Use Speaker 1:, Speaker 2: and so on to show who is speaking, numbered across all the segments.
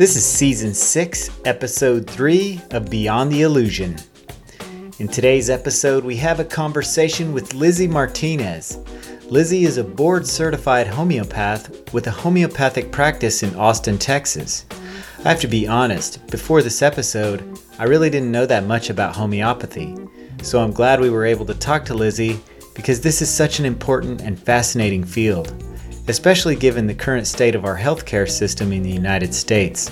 Speaker 1: This is season 6, episode 3 of Beyond the Illusion. In today's episode, we have a conversation with Lizzie Martinez. Lizzie is a board certified homeopath with a homeopathic practice in Austin, Texas. I have to be honest, before this episode, I really didn't know that much about homeopathy, so I'm glad we were able to talk to Lizzie because this is such an important and fascinating field especially given the current state of our healthcare system in the United States.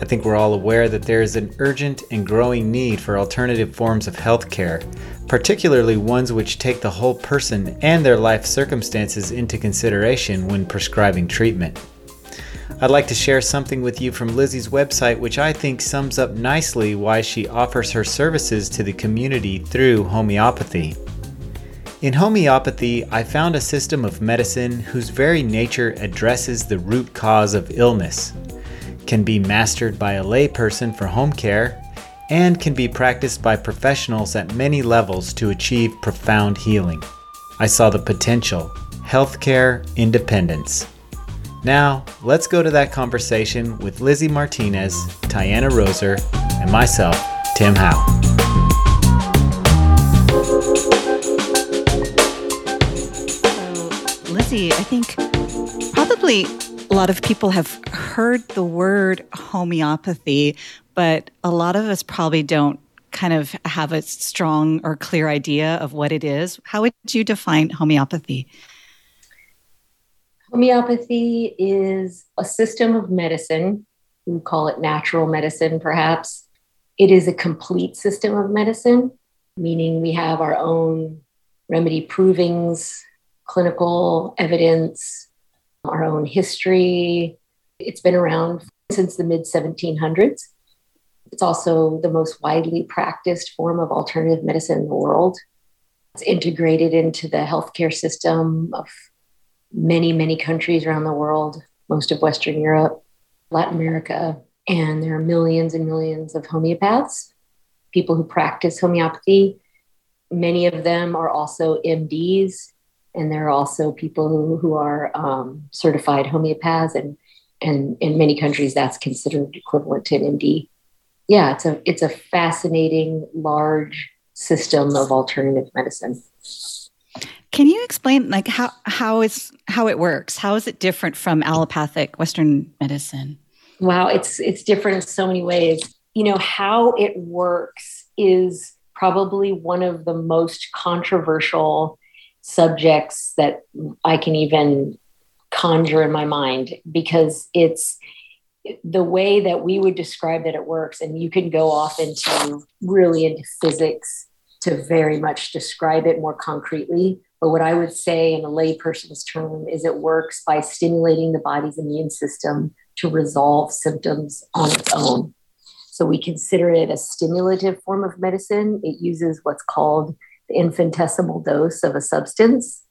Speaker 1: I think we're all aware that there is an urgent and growing need for alternative forms of healthcare, particularly ones which take the whole person and their life circumstances into consideration when prescribing treatment. I'd like to share something with you from Lizzie's website, which I think sums up nicely why she offers her services to the community through homeopathy. In homeopathy, I found a system of medicine whose very nature addresses the root cause of illness, can be mastered by a layperson for home care, and can be practiced by professionals at many levels to achieve profound healing. I saw the potential healthcare independence. Now, let's go to that conversation with Lizzie Martinez, Tiana Roser, and myself, Tim Howe.
Speaker 2: I think probably a lot of people have heard the word homeopathy, but a lot of us probably don't kind of have a strong or clear idea of what it is. How would you define homeopathy?
Speaker 3: Homeopathy is a system of medicine. We call it natural medicine, perhaps. It is a complete system of medicine, meaning we have our own remedy provings, clinical evidence, our own history. It's been around since the mid 1700s. It's also the most widely practiced form of alternative medicine in the world. It's integrated into the healthcare system of many, many countries around the world, most of Western Europe, Latin America. And there are millions and millions of homeopaths, people who practice homeopathy. Many of them are also MDs, and there are also people who, who are um, certified homeopaths and and in many countries that's considered equivalent to an MD. Yeah, it's a it's a fascinating large system of alternative medicine.
Speaker 2: Can you explain like how how is how it works? How is it different from allopathic Western medicine?
Speaker 3: Wow, it's it's different in so many ways. You know how it works is probably one of the most controversial subjects that I can even conjure in my mind because it's the way that we would describe that it works. And you can go off into really into physics to very much describe it more concretely. But what I would say in a layperson's term is it works by stimulating the body's immune system to resolve symptoms on its own. So we consider it a stimulative form of medicine. It uses what's called the infinitesimal dose of a substance.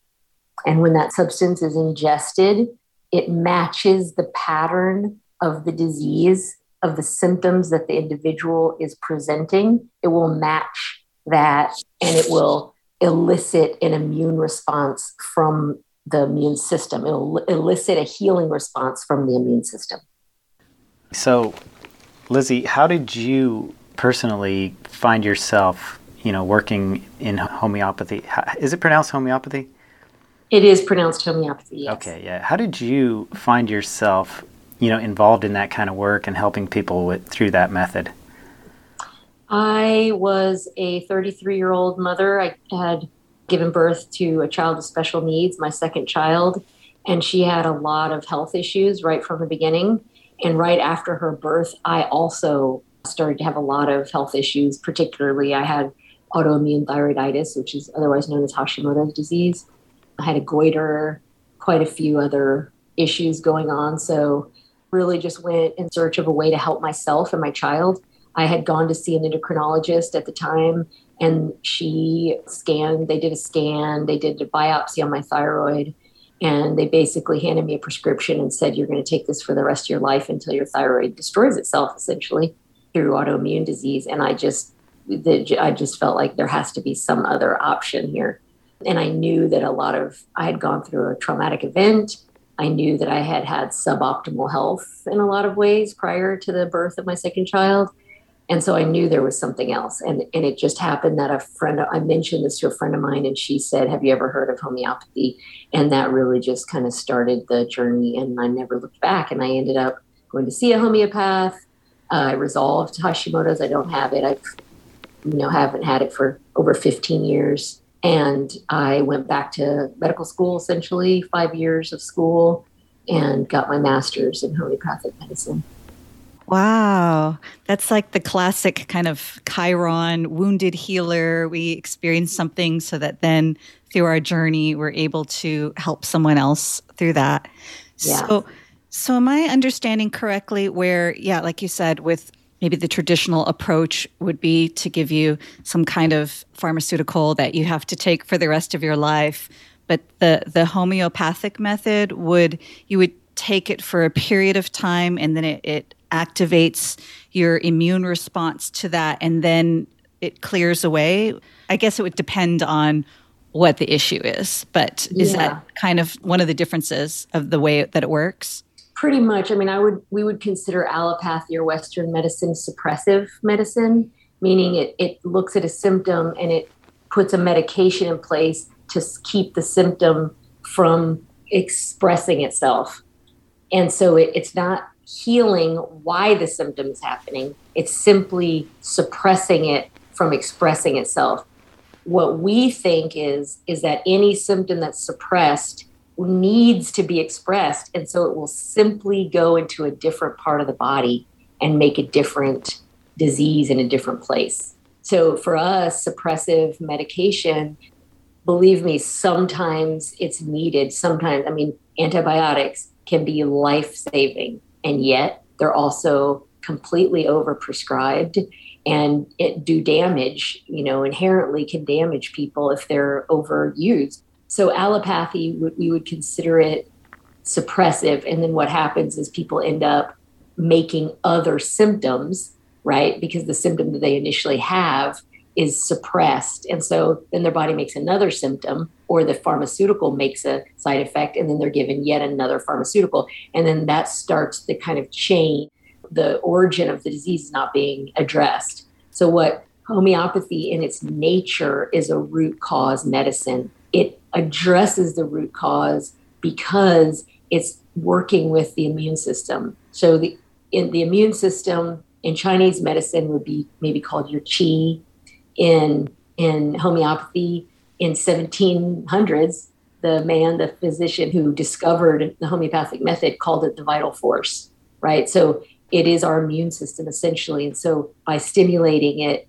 Speaker 3: And when that substance is ingested, it matches the pattern of the disease, of the symptoms that the individual is presenting. It will match that and it will elicit an immune response from the immune system. It'll elicit a healing response from the immune system.
Speaker 1: So, Lizzie, how did you personally find yourself you know, working in homeopathy. Is it pronounced homeopathy?
Speaker 3: It is pronounced homeopathy. Yes.
Speaker 1: Okay, yeah. How did you find yourself, you know, involved in that kind of work and helping people with through that method?
Speaker 3: I was a 33 year old mother. I had given birth to a child with special needs, my second child, and she had a lot of health issues right from the beginning. And right after her birth, I also started to have a lot of health issues. Particularly, I had autoimmune thyroiditis, which is otherwise known as Hashimoto's disease. I had a goiter, quite a few other issues going on. So, really just went in search of a way to help myself and my child. I had gone to see an endocrinologist at the time, and she scanned, they did a scan, they did a biopsy on my thyroid, and they basically handed me a prescription and said, You're going to take this for the rest of your life until your thyroid destroys itself, essentially, through autoimmune disease. And I just I just felt like there has to be some other option here. And I knew that a lot of, I had gone through a traumatic event. I knew that I had had suboptimal health in a lot of ways prior to the birth of my second child. And so I knew there was something else. And, and it just happened that a friend, I mentioned this to a friend of mine, and she said, Have you ever heard of homeopathy? And that really just kind of started the journey. And I never looked back. And I ended up going to see a homeopath. Uh, I resolved Hashimoto's. I don't have it. I, you know, haven't had it for over 15 years. And I went back to medical school, essentially five years of school, and got my master's in homeopathic medicine.
Speaker 2: Wow. That's like the classic kind of Chiron wounded healer. We experience something so that then through our journey, we're able to help someone else through that. Yeah. So, so am I understanding correctly where, yeah, like you said, with maybe the traditional approach would be to give you some kind of pharmaceutical that you have to take for the rest of your life. But the the homeopathic method would you would take it for a period of time and then it, it activates your immune response to that and then it clears away. I guess it would depend on what the issue is but is yeah. that kind of one of the differences of the way that it works
Speaker 3: Pretty much. I mean, I would we would consider allopathy or Western medicine suppressive medicine, meaning it, it looks at a symptom and it puts a medication in place to keep the symptom from expressing itself. And so it, it's not healing why the symptom is happening, it's simply suppressing it from expressing itself. What we think is is that any symptom that's suppressed needs to be expressed. And so it will simply go into a different part of the body and make a different disease in a different place. So for us, suppressive medication, believe me, sometimes it's needed. Sometimes, I mean, antibiotics can be life saving, and yet they're also completely overprescribed and it do damage, you know, inherently can damage people if they're overused. So allopathy, we would consider it suppressive. And then what happens is people end up making other symptoms, right? Because the symptom that they initially have is suppressed. And so then their body makes another symptom, or the pharmaceutical makes a side effect, and then they're given yet another pharmaceutical. And then that starts the kind of chain. The origin of the disease is not being addressed. So, what homeopathy in its nature is a root cause medicine. It addresses the root cause because it's working with the immune system. So the in the immune system in Chinese medicine would be maybe called your qi. In in homeopathy in 1700s, the man, the physician who discovered the homeopathic method called it the vital force, right? So it is our immune system essentially. And so by stimulating it,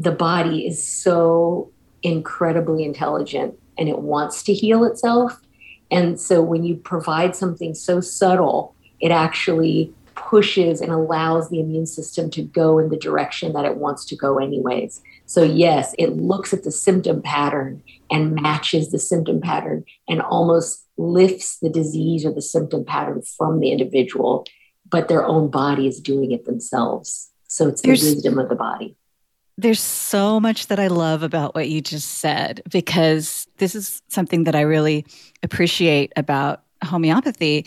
Speaker 3: the body is so incredibly intelligent and it wants to heal itself. And so when you provide something so subtle, it actually pushes and allows the immune system to go in the direction that it wants to go, anyways. So, yes, it looks at the symptom pattern and matches the symptom pattern and almost lifts the disease or the symptom pattern from the individual, but their own body is doing it themselves. So, it's the There's, wisdom of the body.
Speaker 2: There's so much that I love about what you just said because this is something that I really appreciate about homeopathy.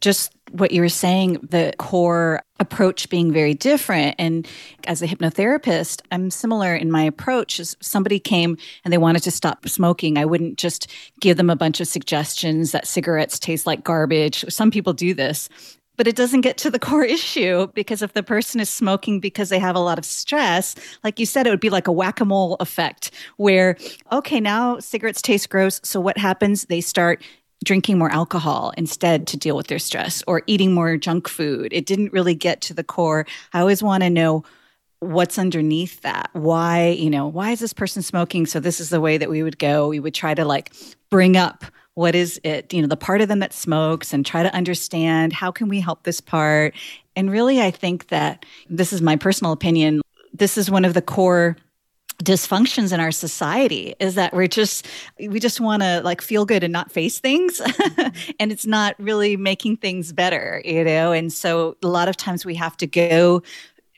Speaker 2: Just what you were saying, the core approach being very different. And as a hypnotherapist, I'm similar in my approach. If somebody came and they wanted to stop smoking, I wouldn't just give them a bunch of suggestions that cigarettes taste like garbage. Some people do this but it doesn't get to the core issue because if the person is smoking because they have a lot of stress, like you said, it would be like a whack a mole effect where, okay, now cigarettes taste gross. So what happens? They start drinking more alcohol instead to deal with their stress or eating more junk food. It didn't really get to the core. I always want to know what's underneath that why you know why is this person smoking so this is the way that we would go we would try to like bring up what is it you know the part of them that smokes and try to understand how can we help this part. And really i think that this is my personal opinion this is one of the core dysfunctions in our society is that we're just we just want to like feel good and not face things. And it's not really making things better you know? And so a lot of times we have to go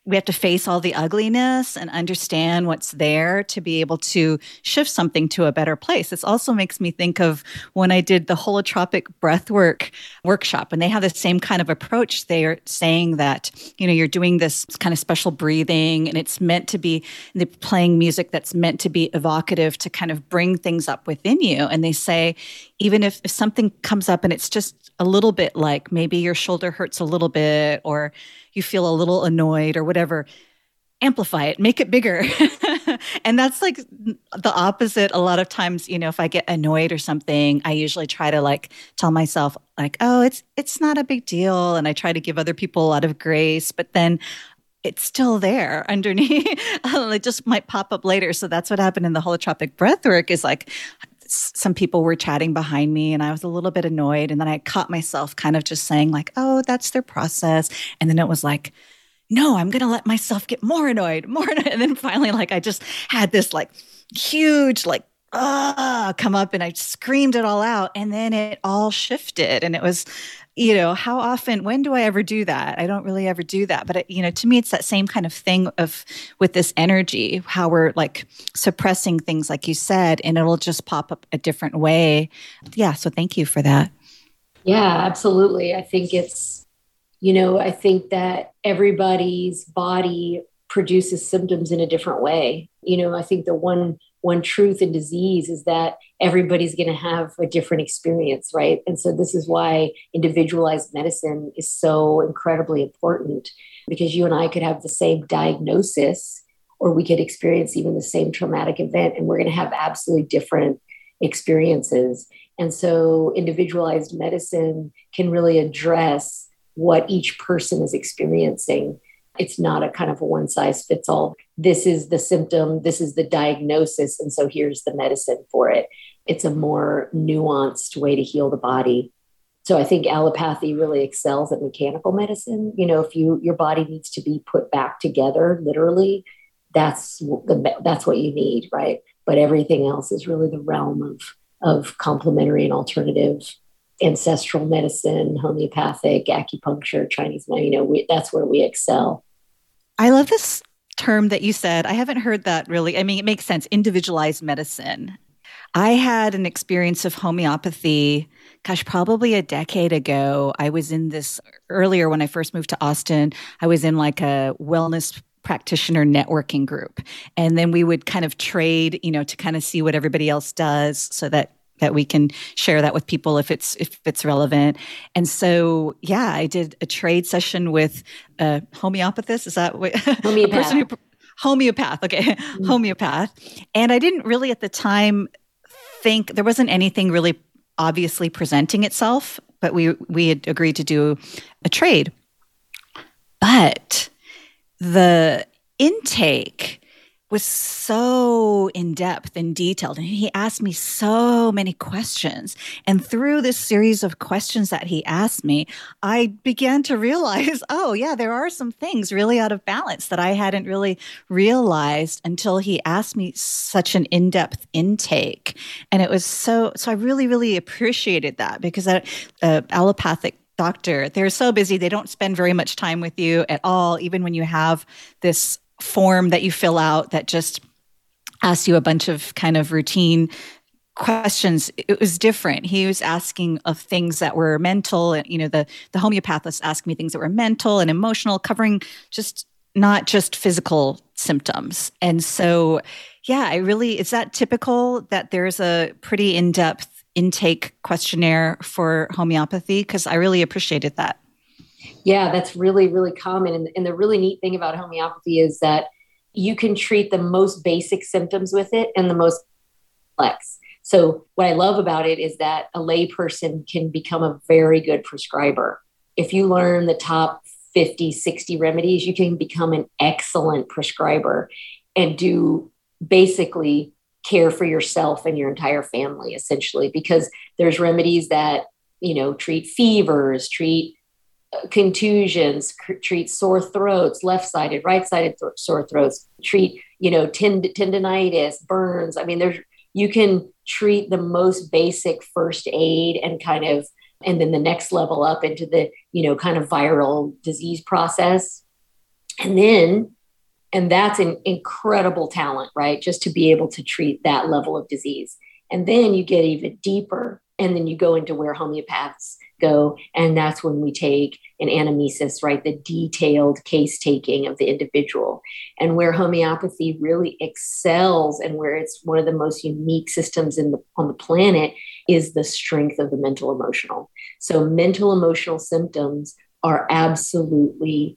Speaker 2: we have to face all the ugliness and understand what's there to be able to shift something to a better place. This also makes me think of when I did the holotropic breathwork workshop, and they have the same kind of approach. They are saying that, you know, you're doing this kind of special breathing, and it's meant to be they're playing music that's meant to be evocative to kind of bring things up within you. And they say, even if, if something comes up and it's just a little bit like maybe your shoulder hurts a little bit or you feel a little annoyed or whatever, amplify it, make it bigger. and that's like the opposite. A lot of times, you know, if I get annoyed or something, I usually try to like tell myself, like, oh, it's it's not a big deal. And I try to give other people a lot of grace. But then it's still there underneath. it just might pop up later. So that's what happened in the holotropic breathwork is like some people were chatting behind me and I was a little bit annoyed. And then I caught myself kind of just saying, like, oh, that's their process. And then it was like, no, I'm going to let myself get more annoyed, more annoyed. And then finally, like, I just had this like huge, like, ah, come up and I screamed it all out. And then it all shifted. And it was you know how often when do i ever do that i don't really ever do that but it, you know to me it's that same kind of thing of with this energy how we're like suppressing things like you said and it'll just pop up a different way yeah so thank you for that
Speaker 3: yeah absolutely i think it's you know i think that everybody's body produces symptoms in a different way you know i think the one one truth in disease is that everybody's going to have a different experience, right? And so this is why individualized medicine is so incredibly important because you and I could have the same diagnosis or we could experience even the same traumatic event and we're going to have absolutely different experiences. And so individualized medicine can really address what each person is experiencing it's not a kind of a one size fits all. This is the symptom, this is the diagnosis, and so here's the medicine for it. It's a more nuanced way to heal the body. So I think allopathy really excels at mechanical medicine. You know, if you your body needs to be put back together, literally, that's the that's what you need, right? But everything else is really the realm of of complementary and alternative ancestral medicine, homeopathic, acupuncture, Chinese, medicine. you know, we, that's where we excel.
Speaker 2: I love this term that you said. I haven't heard that really. I mean, it makes sense. Individualized medicine. I had an experience of homeopathy, gosh, probably a decade ago. I was in this earlier when I first moved to Austin. I was in like a wellness practitioner networking group. And then we would kind of trade, you know, to kind of see what everybody else does so that that we can share that with people if it's if it's relevant. And so, yeah, I did a trade session with a homeopathist. Is that what
Speaker 3: homeopath?
Speaker 2: who, homeopath. Okay, mm-hmm. homeopath. And I didn't really at the time think there wasn't anything really obviously presenting itself, but we we had agreed to do a trade. But the intake was so in depth and detailed. And he asked me so many questions. And through this series of questions that he asked me, I began to realize oh, yeah, there are some things really out of balance that I hadn't really realized until he asked me such an in depth intake. And it was so, so I really, really appreciated that because that uh, allopathic doctor they're so busy they don't spend very much time with you at all even when you have this form that you fill out that just asks you a bunch of kind of routine questions. It was different. He was asking of things that were mental. And you know the the homeopathist asked me things that were mental and emotional covering just not just physical symptoms. And so yeah i really is that typical that there's a pretty in-depth intake questionnaire for homeopathy? Because i really appreciated that
Speaker 3: yeah, that's really, really common. And, and the really neat thing about homeopathy is that you can treat the most basic symptoms with it and the most complex. So, what I love about it is that a layperson can become a very good prescriber. If you learn the top 50, 60 remedies, you can become an excellent prescriber and do basically care for yourself and your entire family, essentially, because there's remedies that, you know, treat fevers, treat contusions, treat sore throats, left-sided, right-sided th- sore throats, treat you know tend- tendonitis, burns. I mean, there's you can treat the most basic first aid and kind of and then the next level up into the you know kind of viral disease process And then, and that's an incredible talent, right? Just to be able to treat that level of disease. And then you get even deeper, and then you go into where homeopaths go. And that's when we take an anamnesis, right? The detailed case taking of the individual. And where homeopathy really excels and where it's one of the most unique systems in the, on the planet is the strength of the mental emotional. So, mental emotional symptoms are absolutely,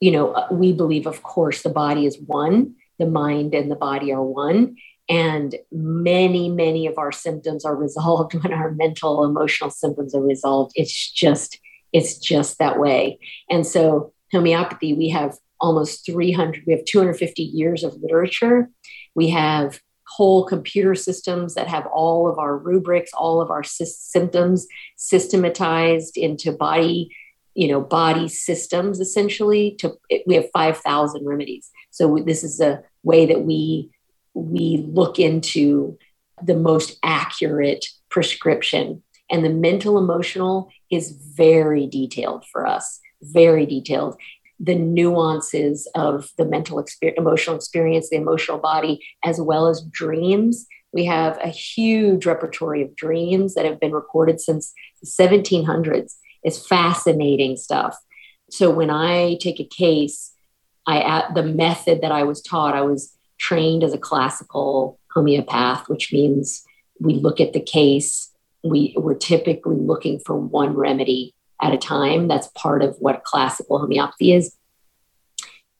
Speaker 3: you know, uh, we believe, of course, the body is one, the mind and the body are one. And many, many of our symptoms are resolved when our mental, emotional symptoms are resolved. It's just, it's just that way. And so, homeopathy, we have almost 300, we have 250 years of literature. We have whole computer systems that have all of our rubrics, all of our sy- symptoms systematized into body, you know, body systems essentially. To we have 5,000 remedies. So this is a way that we we look into the most accurate prescription. And the mental emotional is very detailed for us, very detailed. The nuances of the mental experience, emotional experience, the emotional body, as well as dreams. We have a huge repertory of dreams that have been recorded since the 1700s. It's fascinating stuff. So when I take a case, I the method that I was taught, I was trained as a classical homeopath, which means we look at the case. We, we're typically looking for one remedy at a time. That's part of what classical homeopathy is.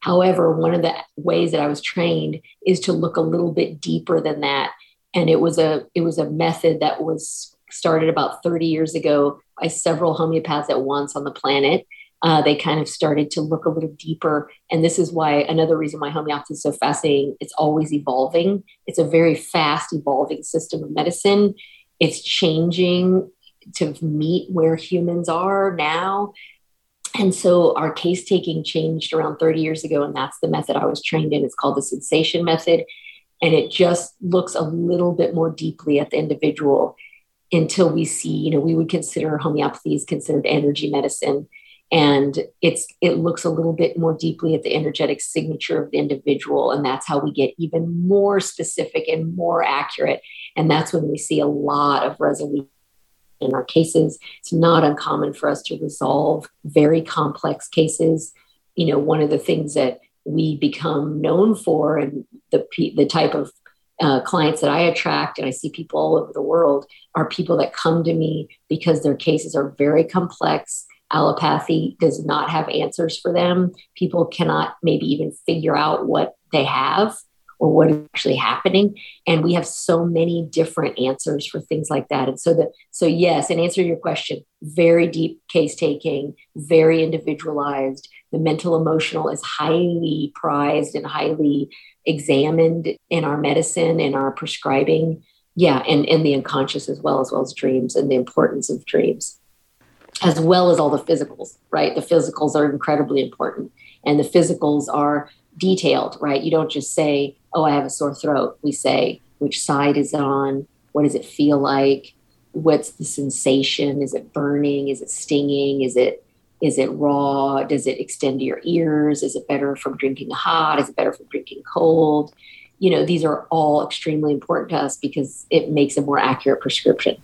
Speaker 3: However, one of the ways that I was trained is to look a little bit deeper than that. And it was a it was a method that was started about 30 years ago by several homeopaths at once on the planet uh, they kind of started to look a little deeper. And this is why another reason why homeopathy is so fascinating. It's always evolving. It's a very fast evolving system of medicine. It's changing to meet where humans are now. And so our case taking changed around 30 years ago, and that's the method I was trained in. It's called the sensation method. And it just looks a little bit more deeply at the individual until we see, you know, we would consider homeopathy is considered energy medicine and it's it looks a little bit more deeply at the energetic signature of the individual and that's how we get even more specific and more accurate. And that's when we see a lot of resolution in our cases. It's not uncommon for us to resolve very complex cases. You know one of the things that we become known for and the the type of uh, clients that I attract and I see people all over the world are people that come to me because their cases are very complex allopathy does not have answers for them. People cannot maybe even figure out what they have or what is actually happening. And we have so many different answers for things like that. And so the so yes, and answer your question, very deep case taking, very individualized. The mental emotional is highly prized and highly examined in our medicine and our prescribing. Yeah, and, and the unconscious as well, as well as dreams and the importance of dreams as well as all the physicals, right? The physicals are incredibly important. And the physicals are detailed, right? You don't just say, oh, I have a sore throat. We say, which side is it on? What does it feel like? What's the sensation? Is it burning? Is it stinging? Is it is it raw? Does it extend to your ears? Is it better from drinking hot? Is it better from drinking cold? You know, these are all extremely important to us because it makes a more accurate prescription.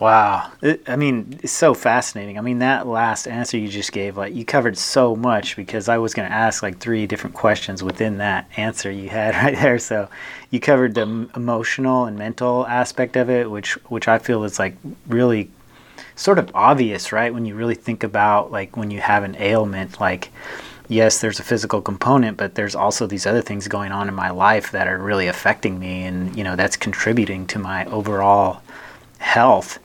Speaker 1: Wow. It, I mean, it's so fascinating. I mean, that last answer you just gave, like, you covered so much because I was going to ask like three different questions within that answer you had right there. So you covered the emotional and mental aspect of it, which, which I feel is like really sort of obvious, right? When you really think about like when you have an ailment, like, yes, there's a physical component, but there's also these other things going on in my life that are really affecting me. And, you know, that's contributing to my overall health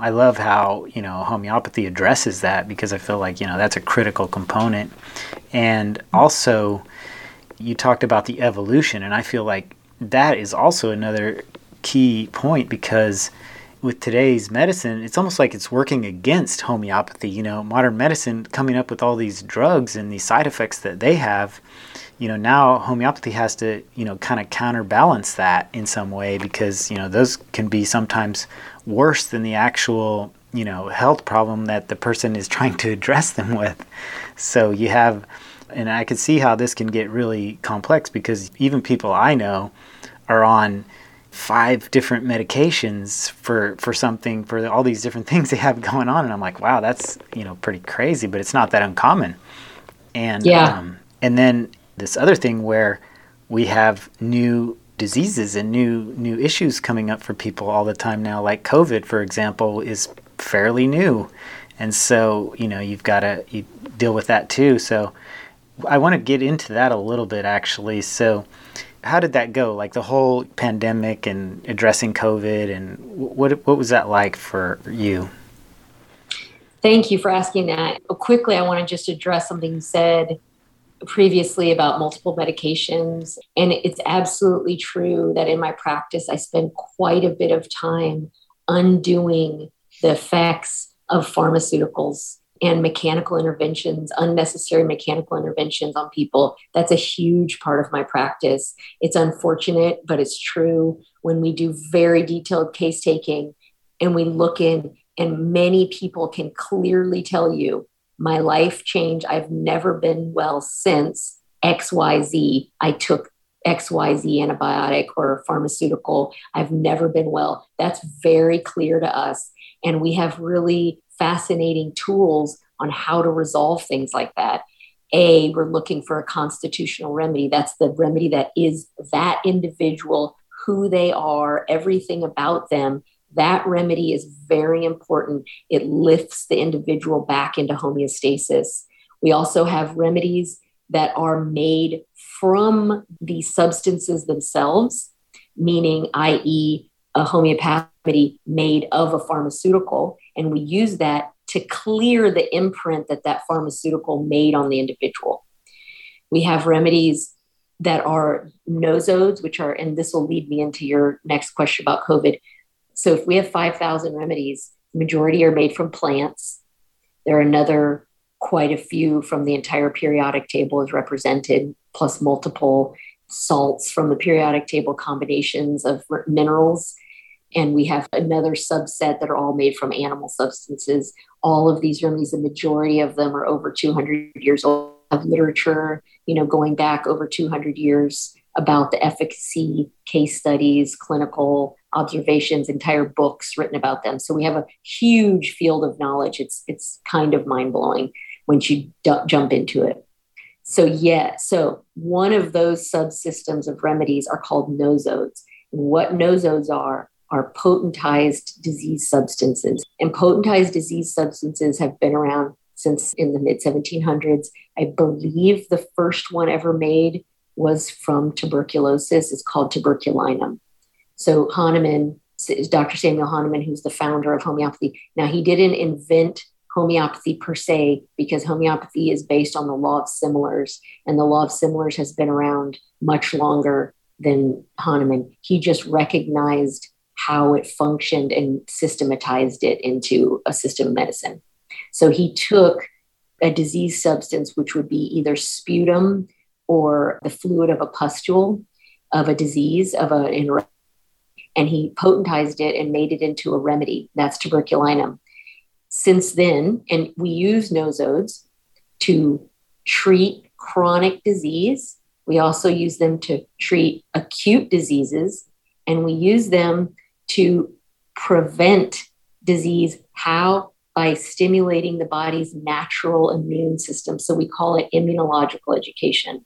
Speaker 1: I love how you know homeopathy addresses that because I feel like you know that's a critical component, and also you talked about the evolution, and I feel like that is also another key point because with today's medicine, it's almost like it's working against homeopathy. You know, modern medicine coming up with all these drugs and these side effects that they have. You know, now homeopathy has to, you know, kind of counterbalance that in some way because, you know, those can be sometimes worse than the actual you know health problem that the person is trying to address them with so you have And I can see how this can get really complex because even people I know are on five different medications for for something for all these different things they have going on. And i'm like wow that's you know pretty crazy but it's not that uncommon. And
Speaker 3: yeah.
Speaker 1: um, and then this other thing where we have new diseases and new new issues coming up for people all the time now like covid for example is fairly new. And so you know you've got to you deal with that too. So i want to get into that a little bit actually. So how did that go? Like the whole pandemic and addressing COVID, and what what was that like for you?
Speaker 3: Thank you for asking that. Quickly, I want to just address something you said previously about multiple medications. And it's absolutely true that in my practice, I spend quite a bit of time undoing the effects of pharmaceuticals and mechanical interventions, unnecessary mechanical interventions on people. That's a huge part of my practice. It's unfortunate, but it's true. When we do very detailed case taking and we look in, and many people can clearly tell you, my life changed. I've never been well since XYZ. I took XYZ antibiotic or pharmaceutical. I've never been well. That's very clear to us. And we have really fascinating tools on how to resolve things like that. A, we're looking for a constitutional remedy. That's the remedy that is that individual, who they are, everything about them. That remedy is very important. It lifts the individual back into homeostasis. We also have remedies that are made from the substances themselves, meaning, i.e., a homeopathy made of a pharmaceutical and we use that to clear the imprint that that pharmaceutical made on the individual. We have remedies that are nosodes, which are, and this will lead me into your next question about COVID. So if we have 5,000 remedies, the majority are made from plants. There are another quite a few from the entire periodic table is represented, plus multiple salts from the periodic table combinations of minerals and we have another subset that are all made from animal substances. All of these remedies, the majority of them are over 200 years old. Of literature, you know, going back over 200 years about the efficacy, case studies, clinical observations, entire books written about them. So we have a huge field of knowledge. It's it's kind of mind blowing once you d- jump into it. So yeah, so one of those subsystems of remedies are called nosodes. what nosodes are are potentized disease substances. And potentized disease substances have been around since in the mid 1700s. I believe the first one ever made was from tuberculosis. It's called tuberculinum. So Hahnemann Dr. Samuel Hahnemann, who's the founder of homeopathy. Now, he didn't invent homeopathy per se because homeopathy is based on the law of similars, and the law of similars has been around much longer than Hahnemann. He just recognized how it functioned and systematized it into a system of medicine. So he took a disease substance, which would be either sputum or the fluid of a pustule of a disease, of an and he potentized it and made it into a remedy. That's tuberculinum. Since then, and we use nosodes to treat chronic disease. We also use them to treat acute diseases, and we use them to prevent disease. How? By stimulating the body's natural immune system. So we call it immunological education.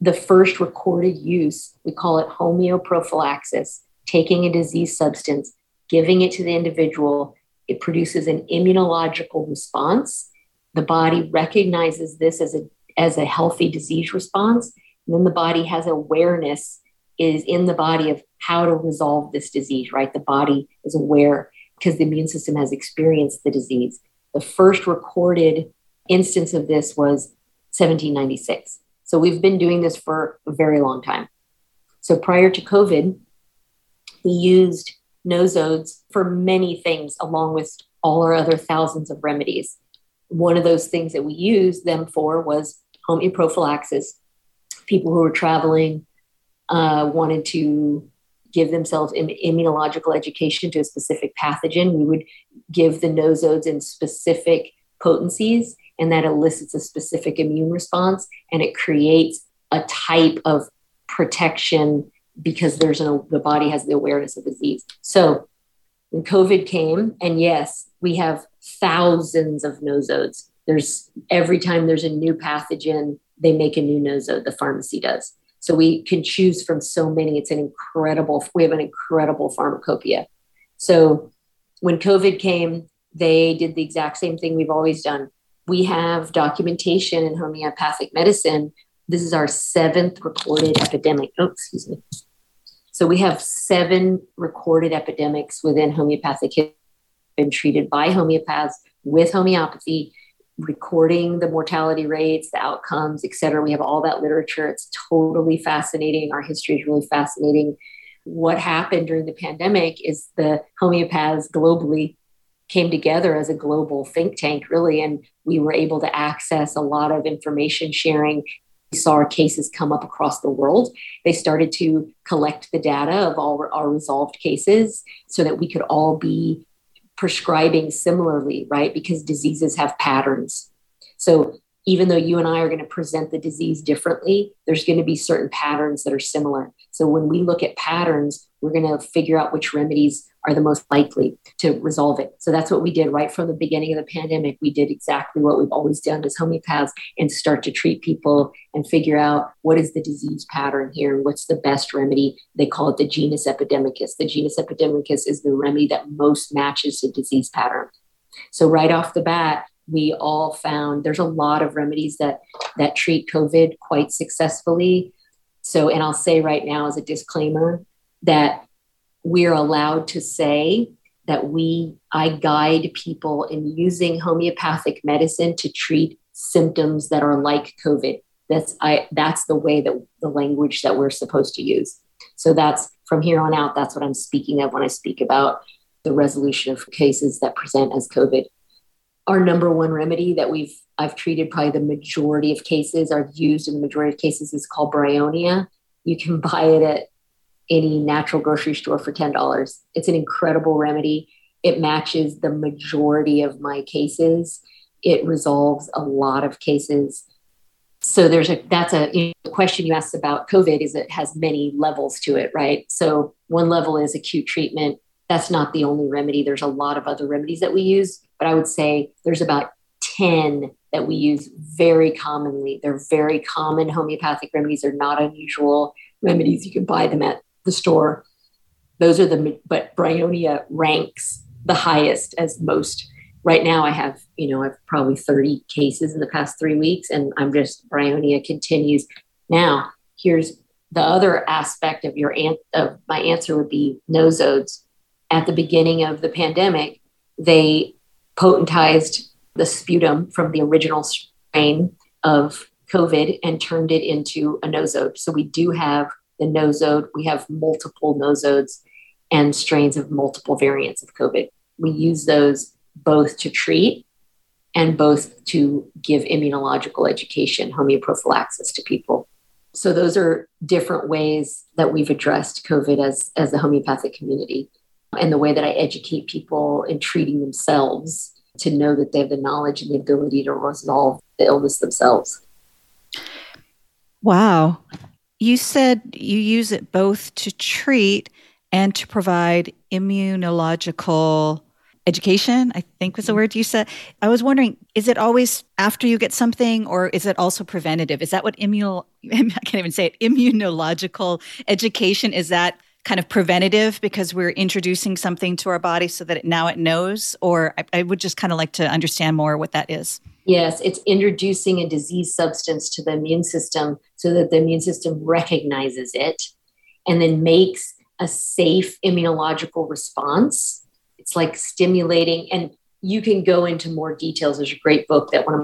Speaker 3: The first recorded use, we call it homeoprophylaxis, taking a disease substance, giving it to the individual. It produces an immunological response. The body recognizes this as a, as a healthy disease response. And then the body has awareness is in the body of how to resolve this disease, right? The body is aware because the immune system has experienced the disease. The first recorded instance of this was 1796. So we've been doing this for a very long time. So prior to COVID, we used nosodes for many things, along with all our other thousands of remedies. One of those things that we used them for was homeoprophylaxis. People who were traveling uh, wanted to give themselves immunological education to a specific pathogen, we would give the nosodes in specific potencies. and that elicits a specific immune response and it creates a type of protection because there's an the body has the awareness of disease. So when COVID came, and yes, we have thousands of nosodes. There's every time there's a new pathogen, they make a new nosode, the pharmacy does. So we can choose from so many. It's an incredible, we have an incredible pharmacopoeia. So when COVID came, they did the exact same thing we've always done. We have documentation in homeopathic medicine. This is our seventh recorded epidemic. Oh, excuse me. So we have seven recorded epidemics within homeopathic been treated by homeopaths with homeopathy, recording the mortality rates, the outcomes, et cetera. We have all that literature. It's totally fascinating. Our history is really fascinating. What happened during the pandemic is the homeopaths globally came together as a global think tank, really, and we were able to access a lot of information sharing. We saw our cases come up across the world. They started to collect the data of all our resolved cases so that we could all be prescribing similarly, right? Because diseases have patterns. So even though you and I are going to present the disease differently, there's going to be certain patterns that are similar. So when we look at patterns, we're going to figure out which remedies are the most likely to resolve it. So that's what we did right from the beginning of the pandemic. We did exactly what we've always done as homeopaths and start to treat people and figure out what is the disease pattern here and what's the best remedy. They call it the genus epidemicus. The genus epidemicus is the remedy that most matches the disease pattern. So right off the bat, we all found there's a lot of remedies that that treat COVID quite successfully. So, and I'll say right now as a disclaimer that we're allowed to say that we i guide people in using homeopathic medicine to treat symptoms that are like covid. That's i that's the way that the language that we're supposed to use. So that's from here on out that's what i'm speaking of when i speak about the resolution of cases that present as covid our number one remedy that we've i've treated probably the majority of cases are used in the majority of cases is called bryonia you can buy it at any natural grocery store for $10. It's an incredible remedy. It matches the majority of my cases. It resolves a lot of cases. So there's a that's a you know, question you asked about COVID is it has many levels to it, right? So one level is acute treatment. That's not the only remedy. There's a lot of other remedies that we use, but I would say there's about 10 that we use very commonly. They're very common homeopathic remedies. They're not unusual remedies. You can buy them at the store. Those are the, but Bryonia ranks the highest as most. Right now, I have, you know, I've probably 30 cases in the past three weeks, and I'm just, Bryonia continues. Now, here's the other aspect of your of my answer would be nosodes. At the beginning of the pandemic, they potentized the sputum from the original strain of COVID and turned it into a nosode. So we do have the nosode. We have multiple nosodes and strains of multiple variants of COVID. We use those both to treat and both to give immunological education, homeoprophylaxis to people. So those are different ways that we've addressed COVID as, as the homeopathic community and the way that I educate people in treating themselves to know that they have the knowledge and the ability to resolve the illness themselves.
Speaker 2: Wow. You said you use it both to treat and to provide immunological education, I think was the word you said. I was wondering, is it always after you get something or is it also preventative? Is that what immun I can't even say it, immunological education is that kind of preventative because we're introducing something to our body so that it, now it knows or I, I would just kind of like to understand more what that is.
Speaker 3: Yes, it's introducing a disease substance to the immune system so that the immune system recognizes it and then makes a safe immunological response. It's like stimulating, and you can go into more details. There's a great book that one of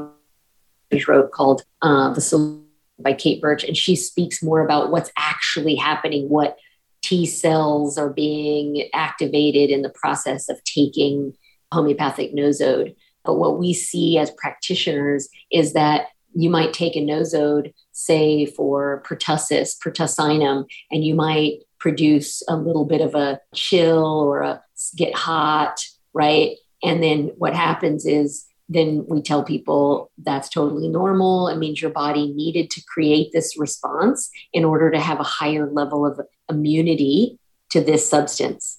Speaker 3: my wrote called uh, The Solution by Kate Birch, and she speaks more about what's actually happening, what T cells are being activated in the process of taking homeopathic nosode. But what we see as practitioners is that you might take a nosode, say for pertussis, pertussinum, and you might produce a little bit of a chill or a get hot, right? And then what happens is then we tell people that's totally normal. It means your body needed to create this response in order to have a higher level of immunity to this substance.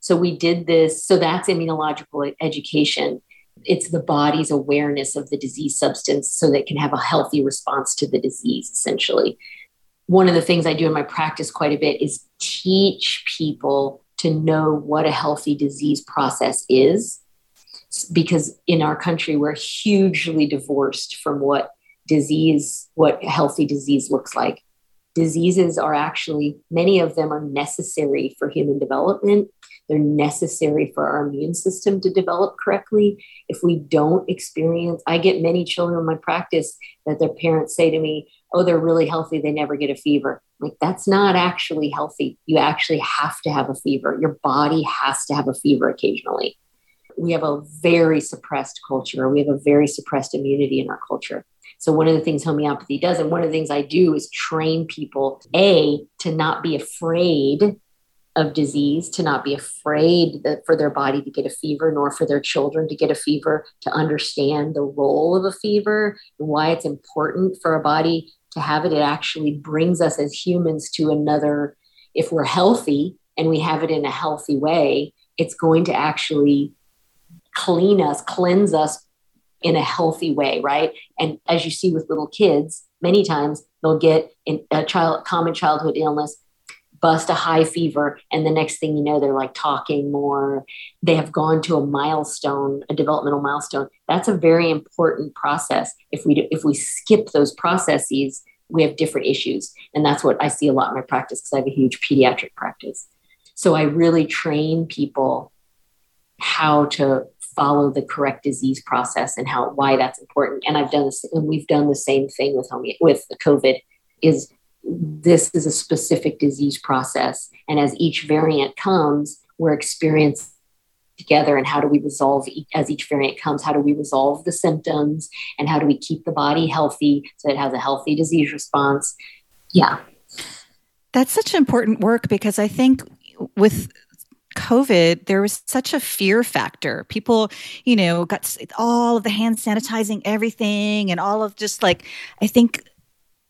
Speaker 3: So we did this. So that's immunological education. It's the body's awareness of the disease substance so that it can have a healthy response to the disease, essentially. One of the things I do in my practice quite a bit is teach people to know what a healthy disease process is because in our country we're hugely divorced from what disease what healthy disease looks like diseases are actually many of them are necessary for human development. They're necessary for our immune system to develop correctly. If we don't experience i get many children in my practice that their parents say to me oh they're really healthy they never get a fever. Like that's not actually healthy. You actually have to have a fever. Your body has to have a fever occasionally. We have a very suppressed culture. We have a very suppressed immunity in our culture. So, one of the things homeopathy does, and one of the things I do is train people, A, to not be afraid of disease, to not be afraid that for their body to get a fever, nor for their children to get a fever, to understand the role of a fever and why it's important for a body to have it. It actually brings us as humans to another, if we're healthy and we have it in a healthy way, it's going to actually clean us, cleanse us in a oh. healthy way, right? And as you see with little kids, many times they'll get a child common childhood illness, bust a high fever, and the next thing you know, they're like talking more. They have gone to a milestone, a developmental milestone. That's a very important process. If we do, if we skip those processes, we have different issues, and that's what I see a lot in my practice because I have a huge pediatric practice. So I really train people how to follow the correct disease process and how why that's important. And I've done this, and we've done the same thing with home with the COVID. Is this is a specific disease process, and as each variant comes, we're experiencing together and how do we resolve as each variant comes how do we resolve the symptoms and how do we keep the body healthy so it has a healthy disease response yeah
Speaker 2: that's such important work because i think with COVID, there was such a fear factor. People, you know, got all of the hand sanitizing, everything, and all of just like, I think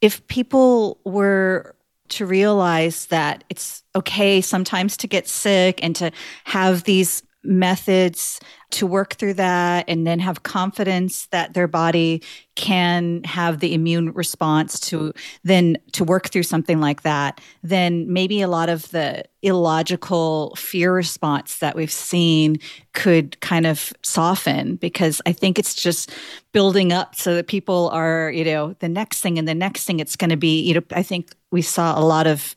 Speaker 2: if people were to realize that it's okay sometimes to get sick and to have these methods to work through that and then have confidence that their body can have the immune response to then to work through something like that then maybe a lot of the illogical fear response that we've seen could kind of soften because i think it's just building up so that people are you know the next thing and the next thing it's going to be you know i think we saw a lot of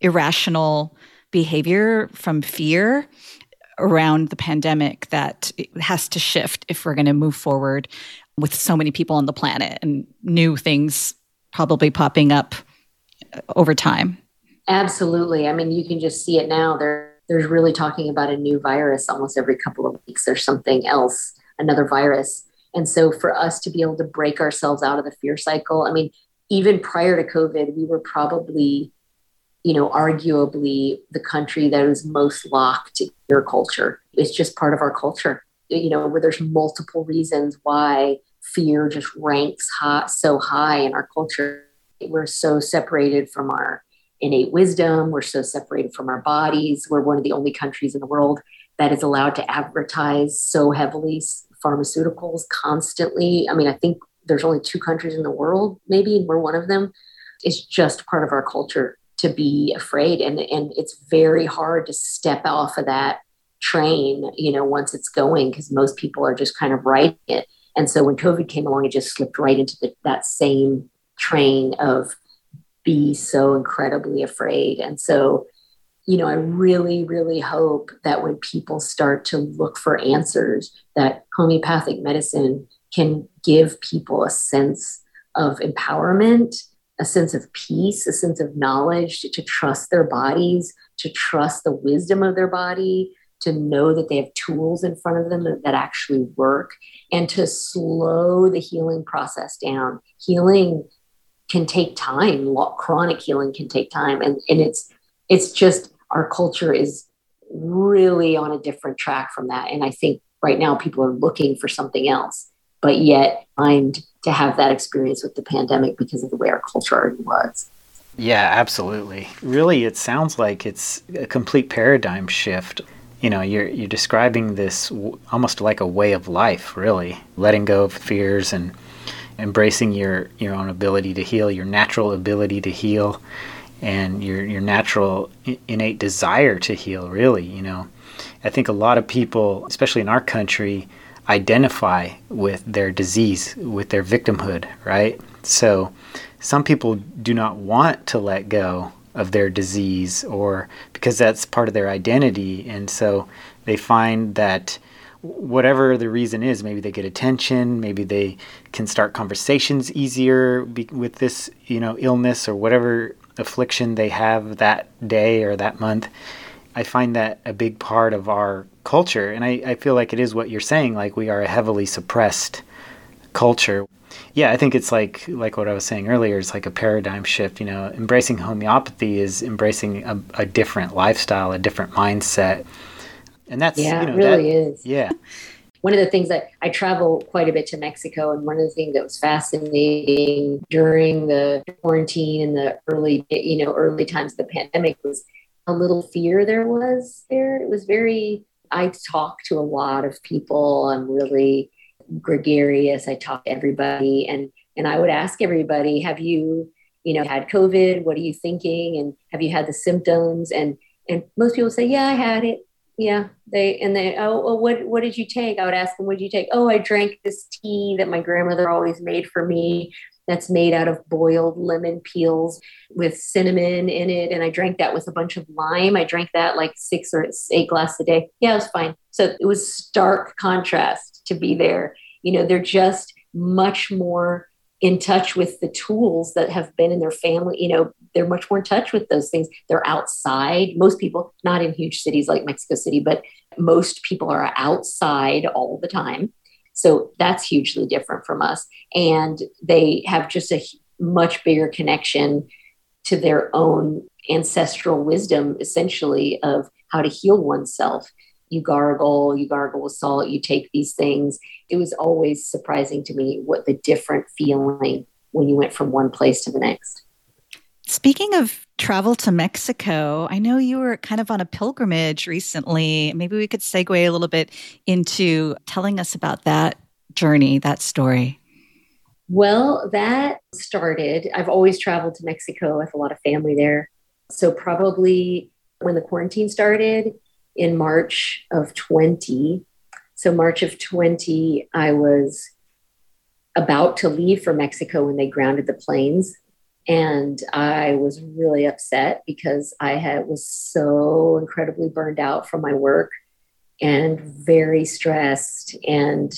Speaker 2: irrational behavior from fear around the pandemic that has to shift if we're going to move forward with so many people on the planet and new things probably popping up uh, over time.
Speaker 3: Absolutely. I mean, you can just see it now. There, there's really talking about a new virus almost every couple of weeks. There's something else, another virus. And so for us to be able to break ourselves out of the fear cycle, I mean, even prior to COVID, we were probably you know, arguably the country that is most locked to your culture. It's just part of our culture, you know, where there's multiple reasons why fear just ranks high, so high in our culture. We're so separated from our innate wisdom. We're so separated from our bodies. We're one of the only countries in the world that is allowed to advertise so heavily pharmaceuticals constantly. I mean, I think there's only two countries in the world, maybe, and we're one of them. It's just part of our culture to be afraid. And and it's very hard to step off of that train you know once it's going because most people are just kind of riding it. And so when covid came along it just slipped right into the, that same train of be so incredibly afraid. And so you know i really really hope that when people start to look for answers that homeopathic medicine can give people a sense of empowerment a sense of peace, a sense of knowledge, to, to, trust their bodies, to trust the wisdom of their body, to know that they have tools in front of them that, that actually work, and to slow the healing process down. Healing can take time. Chronic healing can take time, and and it's it's just our culture is really on a different track from that. And I think right now people are looking for something else, but yet find to have that experience with the pandemic because of the way our culture already was.
Speaker 1: Yeah, absolutely. Really, it sounds like it's a complete paradigm shift. You know, you're you're describing this w- almost like a way of life, really, letting go of fears and embracing your your own ability to heal, your natural ability to heal, and your your natural innate desire to heal. Really, you know, I think a lot of people, especially in our country, identify with their disease, with their victimhood, right? So some people do not want to let go of their disease or because that's part of their identity and so they find that whatever the reason is maybe they get attention maybe they can start conversations easier with this you know illness or whatever affliction they have that day or that month i find that a big part of our culture and I, I feel like it is what you're saying like we are a heavily suppressed culture yeah, I think it's like like what I was saying earlier. It's like a paradigm shift. You know, embracing homeopathy is embracing a, a different lifestyle, a different mindset, and that's
Speaker 3: yeah,
Speaker 1: you know,
Speaker 3: it really
Speaker 1: that,
Speaker 3: is.
Speaker 1: Yeah.
Speaker 3: One of the things that I travel quite a bit to Mexico, and one of the things that was fascinating during the quarantine and the early, you know, early times of the pandemic was a little fear there was there. It was very. I talk to a lot of people. I'm really gregarious. I talk to everybody and and I would ask everybody, have you, you know, had COVID? What are you thinking? And have you had the symptoms? And and most people say, Yeah, I had it. Yeah. They and they, oh, well, what what did you take? I would ask them, what did you take? Oh, I drank this tea that my grandmother always made for me that's made out of boiled lemon peels with cinnamon in it. And I drank that with a bunch of lime. I drank that like six or eight glasses a day. Yeah, it was fine. So it was stark contrast to be there. You know, they're just much more in touch with the tools that have been in their family. You know, they're much more in touch with those things. They're outside. Most people, not in huge cities like Mexico City, but most people are outside all the time. So that's hugely different from us. And they have just a much bigger connection to their own ancestral wisdom, essentially, of how to heal oneself you gargle, you gargle with salt, you take these things. It was always surprising to me what the different feeling when you went from one place to the next.
Speaker 2: Speaking of travel to Mexico, I know you were kind of on a pilgrimage recently. Maybe we could segue a little bit into telling us about that journey, that story.
Speaker 3: Well, that started, I've always traveled to Mexico. I have a lot of family there. So, probably when the quarantine started, in March of 20. So, March of 20, I was about to leave for Mexico when they grounded the planes. And I was really upset because I had was so incredibly burned out from my work and very stressed and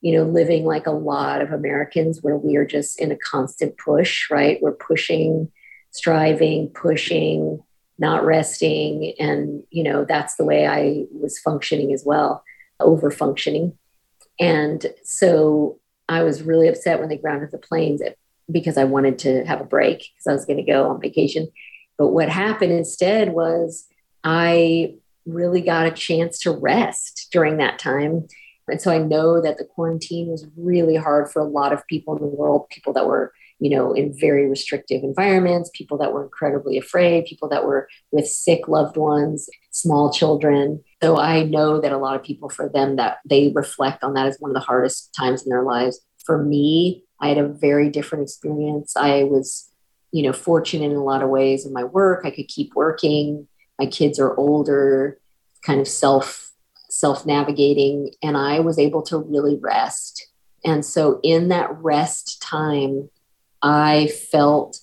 Speaker 3: you know living like a lot of Americans where we are just in a constant push, right? We're pushing, striving, pushing, not resting and you know that's the way i was functioning as well over functioning and so i was really upset when they grounded the planes because i wanted to have a break because i was going to go on vacation but what happened instead was i really got a chance to rest during that time and so i know that the quarantine was really hard for a lot of people in the world people that were you know, in very restrictive environments, people that were incredibly afraid, people that were with sick loved ones, small children. So I know that a lot of people, for them, that they reflect on that as one of the hardest times in their lives. For me, I had a very different experience. I was, you know, fortunate in a lot of ways in my work. I could keep working. My kids are older, kind of self self navigating, and I was able to really rest. And so in that rest time, I felt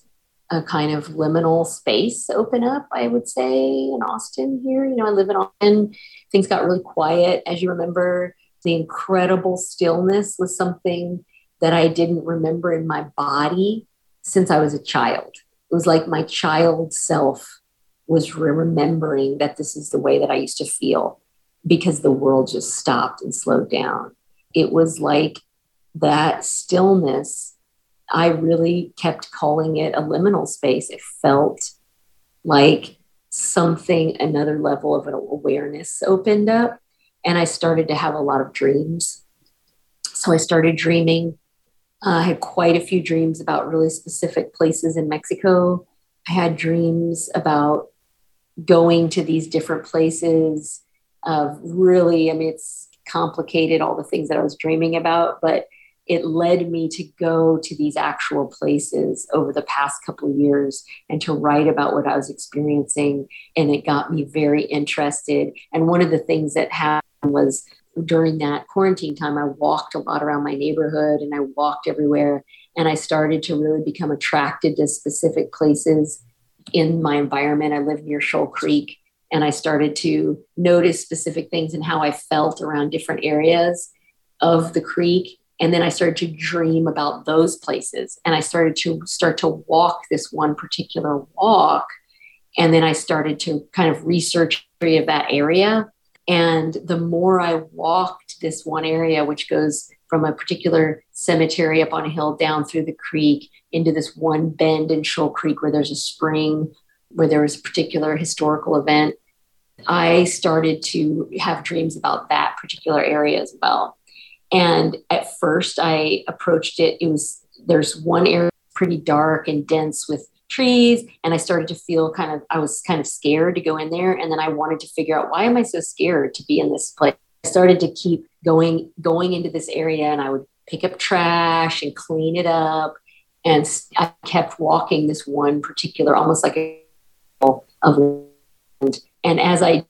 Speaker 3: a kind of liminal space open up, I would say, in Austin here. You know, I live in Austin. Things got really quiet. As you remember, the incredible stillness was something that I didn't remember in my body since I was a child. It was like my child self was remembering that this is the way that I used to feel because the world just stopped and slowed down. It was like that stillness I really kept calling it a liminal space. It felt like something, another level of awareness opened up. and I started to have a lot of dreams. So I started dreaming. Uh, I had quite a few dreams about really specific places in Mexico. I had dreams about going to these different places of really, I mean, it's complicated, all the things that I was dreaming about, but it led me to go to these actual places over the past couple of years and to write about what I was experiencing. And it got me very interested. And one of the things that happened was during that quarantine time, I walked a lot around my neighborhood and I walked everywhere. And I started to really become attracted to specific places in my environment. I live near Shoal Creek and I started to notice specific things and how I felt around different areas of the creek. And then I started to dream about those places and I started to start to walk this one particular walk. And then I started to kind of research of that area and the more I walked this one area, which goes from a particular cemetery up on a hill down through the creek into this one bend in Shoal Creek where there's a spring, where there was a particular historical event, I started to have dreams about that particular area as well. And at first, I approached it, it was there's one area pretty dark and dense with trees and i started to feel kind of i was kind of scared to go in there and then i wanted to figure out why am i so scared to be in this place? I started to keep going going into this area and i would pick up trash and clean it up and i kept walking this one particular almost like a of and as i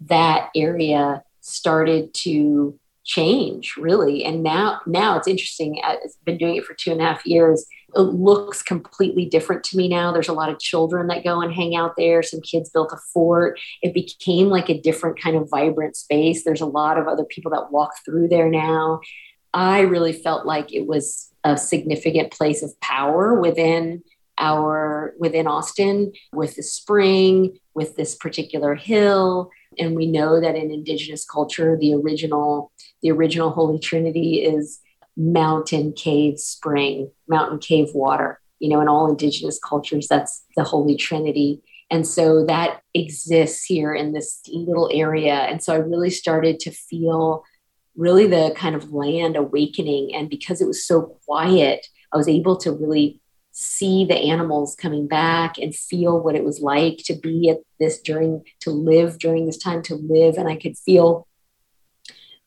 Speaker 3: that area started to change really. And now now it's interesting uh, i've been doing it for two and a half years. It looks completely different to me now. There's a lot of children that go and hang out there. Some kids built a fort. It became like a different kind of vibrant space. There's a lot of other people that walk through there now. I really felt like it was a significant place of power within our within austin with the spring with this particular hill and we know that in indigenous culture the original the original holy trinity is mountain cave spring mountain cave water you know in all indigenous cultures that's the holy trinity. And so that exists here in this little area. And so i really started to feel really the kind of land awakening. And because it was so quiet i was able to really see the animals coming back and feel what it was like to be at this during to live during this time to live. And i could feel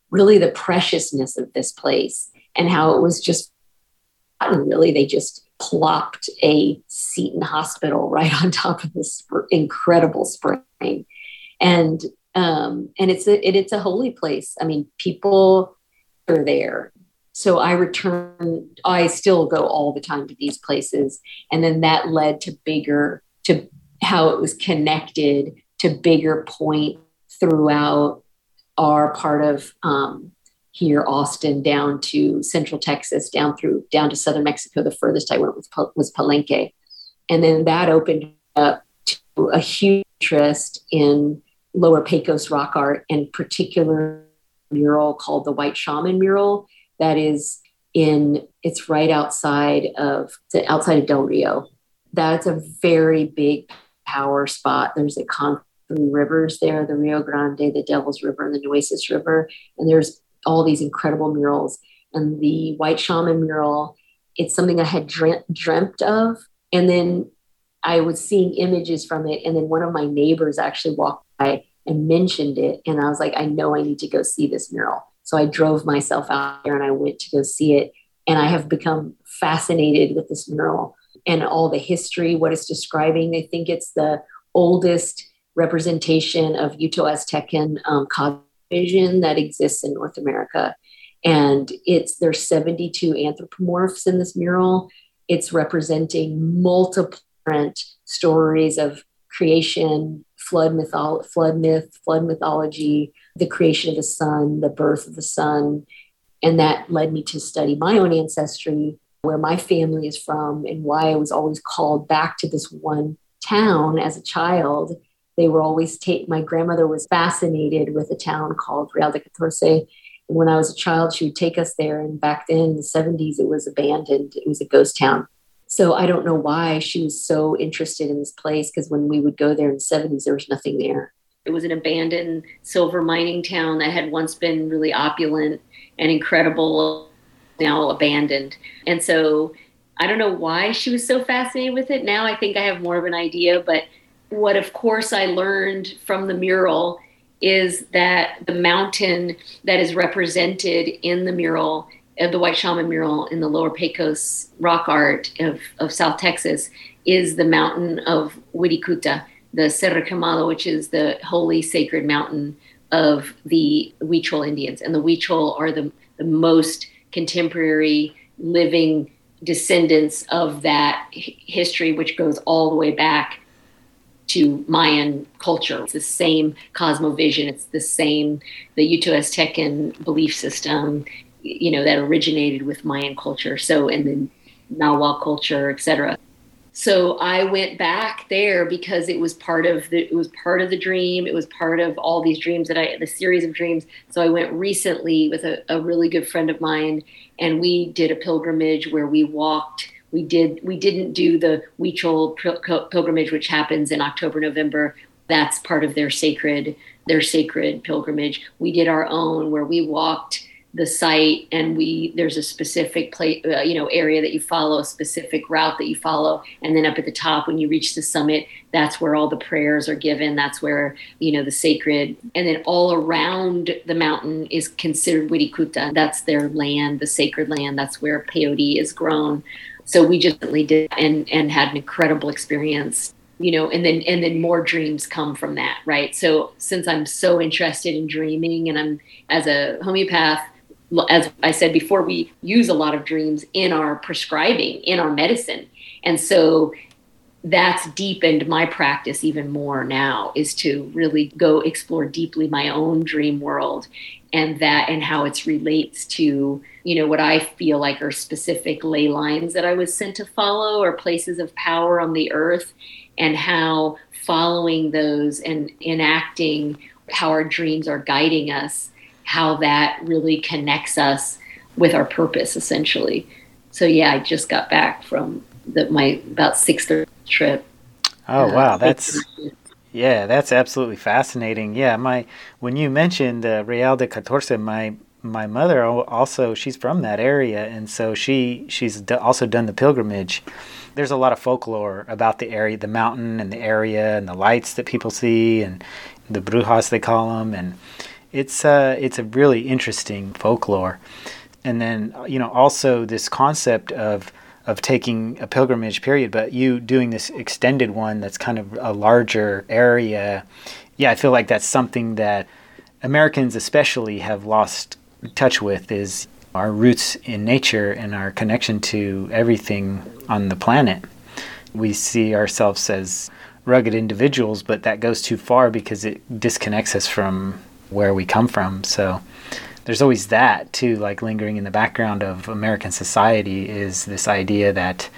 Speaker 3: really the preciousness of this place and how it was just really they just plopped a seton hospital right on top of this incredible spring. And um and it's a it, it's a holy place. I mean people are there so I returned, I still go all the time to these places. And then that led to bigger, to how it was connected to bigger point throughout our part of um, here, Austin, down to central Texas, down through, down to southern Mexico. The furthest I went was, was Palenque. And then that opened up to a huge interest in lower Pecos rock art and particular mural called the White Shaman mural that is in it's right outside of outside of Del Rio. That's a very big power spot. There's a confluence rivers there, the Rio Grande, the Devil's River, and the Nueces River, and there's all these incredible murals. And the White Shaman mural, it's something I had dreamt, dreamt of, and then I was seeing images from it, and then one of my neighbors actually walked by and mentioned it, and I was like, I know I need to go see this mural. So I drove myself out there and I went to go see it. And I have become fascinated with this mural and all the history, what it's describing. I think it's the oldest representation of Uto Aztecan um, vision that exists in North America. And it's there's 72 anthropomorphs in this mural. It's representing multiple stories of creation, flood mythology, flood myth, flood mythology, the creation of the sun, the birth of the sun. And that led me to study my own ancestry, where my family is from, and why I was always called back to this one town as a child. They were always take my grandmother was fascinated with a town called Real de Catorce. And when I was a child, she would take us there. And back then in the 70s, it was abandoned. It was a ghost town. So I don't know why she was so interested in this place because when we would go there in the 70s, there was nothing there. It was an abandoned silver mining town that had once been really opulent and incredible, now abandoned. And so I don't know why she was so fascinated with it. Now I think I have more of an idea, but what of course I learned from the mural is that the mountain that is represented in the mural of the White Shaman mural in the Lower Pecos rock art of, of South Texas is the mountain of Wirikuta, the Cerro Quemado, which is the holy sacred mountain of the Huichol Indians. And the Huichol are the, the most contemporary living descendants of that history, which goes all the way back to Mayan culture. It's the same cosmovision. It's the same, the Uto-Aztecan belief system, you know, that originated with Mayan culture. So, and then Nahua culture, etc so I went back there because it was part of the it was part of the dream. It was part of all these dreams that I the series of dreams. So I went recently with a, a really good friend of mine, and we did a pilgrimage where we walked. We did we didn't do the Huichol pilgrimage, which happens in October November. That's part of their sacred their sacred pilgrimage. We did our own where we walked the site and we there's a specific place uh, you know area that you follow a specific route that you follow and then up at the top when you reach the summit that's where all the prayers are given that's where you know the sacred and then all around the mountain is considered wirikuta that's their land the sacred land that's where peyote is grown. So we just really did and and had an incredible experience you know and then and then more dreams come from that right? So since i'm so interested in dreaming and i'm as a homeopath as I said before, we use a lot of dreams in our prescribing, in our medicine. And so that's deepened my practice even more now is to really go explore deeply my own dream world and that and how it relates to you know what i feel like are specific ley lines that i was sent to follow or places of power on the earth and how following those and enacting how our dreams are guiding us how that really connects us with our purpose essentially. So yeah i just got back from the, my about sixth trip.
Speaker 1: Oh uh, wow that's yeah that's absolutely fascinating. Yeah my when you mentioned uh, real de catorce my my mother also she's from that area and so she she's d- also done the pilgrimage. There's a lot of folklore about the area the mountain and the area and the lights that people see and the brujas they call them and it's uh, it's a really interesting folklore, and then you know also this concept of of taking a pilgrimage period, but you doing this extended one that's kind of a larger area. Yeah, I feel like that's something that Americans especially have lost touch with is our roots in nature and our connection to everything on the planet. We see ourselves as rugged individuals, but that goes too far because it disconnects us from where we come from. So there's always that too, like lingering in the background of American society is this idea that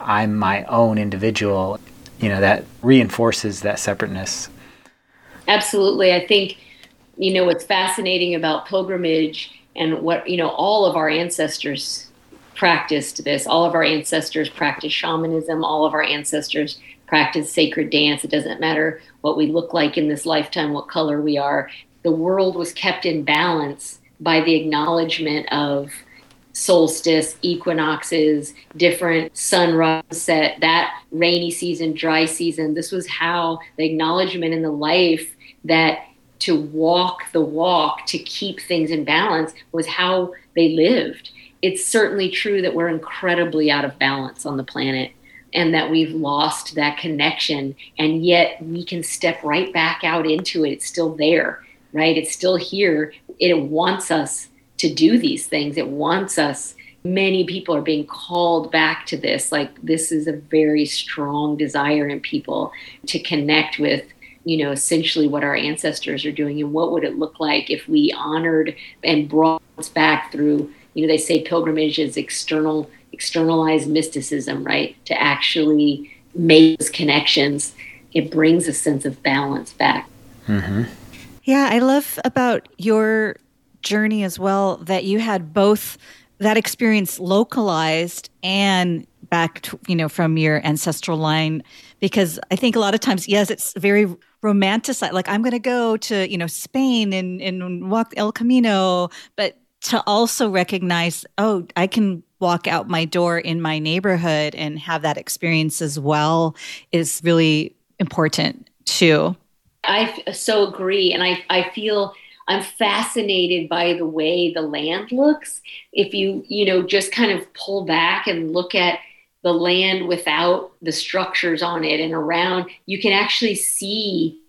Speaker 1: I'm my own individual, you know, that reinforces that separateness.
Speaker 3: Absolutely. I think, you know, what's fascinating about pilgrimage and what, you know, all of our ancestors practiced this. All of our ancestors practiced shamanism. All of our ancestors practiced sacred dance. It doesn't matter what we look like in this lifetime, what color we are the world was kept in balance by the acknowledgement of solstice, equinoxes, different sunrise set, that rainy season, dry season. This was how the acknowledgement in the life that to walk the walk, to keep things in balance, was how they lived. It's certainly true that we're incredibly out of balance on the planet and that we've lost that connection, and yet we can step right back out into it. It's still there right? It's still here. It wants us to do these things. It wants us. Many people are being called back to this. Like, this is a very strong desire in people to connect with, you know, essentially what our ancestors are doing and what would it look like if we honored and brought us back through, you know, they say pilgrimage is external, externalized mysticism, right? To actually make those connections. It brings a sense of balance back.
Speaker 1: Mm-hmm.
Speaker 2: Yeah, I love about your journey as well that you had both that experience localized and back to, you know from your ancestral line because i think a lot of times yes it's very romanticized like i'm going to go to you know spain and and walk el camino but to also recognize oh i can walk out my door in my neighborhood and have that experience as well is really important too
Speaker 3: i so agree and i i feel I'm fascinated by the way the land looks. If you, you know, just kind of pull back and look at the land without the structures on it and around, you can actually see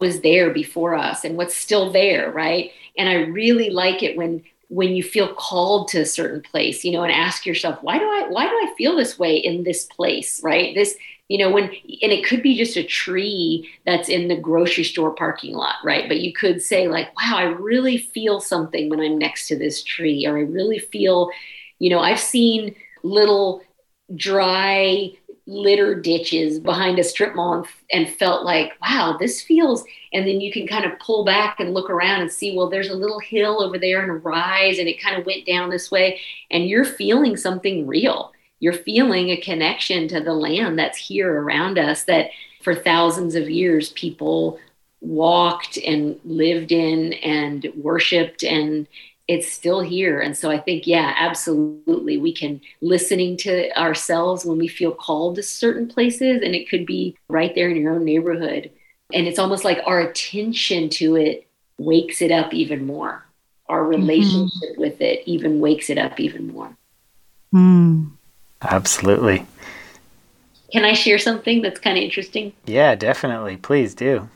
Speaker 3: was there before us and what's still there, right? And I really like it when when you feel called to a certain place, you know, and ask yourself, why do I why do I feel this way in this place, right? This you know when and it could be just a tree that's in the grocery store parking lot right but you could say like wow i really feel something when i'm next to this tree or i really feel you know i've seen little dry litter ditches behind a strip mall and, and, felt like wow this feels and then you can kind of pull back and look around and see well there's a little hill over there and a rise and it kind of went down this way. And you're feeling something real. You're feeling a connection to the land that's here around us that for thousands of years people walked and lived in and worshiped and it's still here and so i think yeah absolutely we can listening to ourselves when we feel called to certain places and it could be right there in your own neighborhood and it's almost like our attention to it wakes it up even more our mm-hmm. relationship mm-hmm. with it even wakes it up even more
Speaker 1: mm. Absolutely.
Speaker 3: Can I share something that's kind of interesting?
Speaker 1: Yeah, definitely. Please do.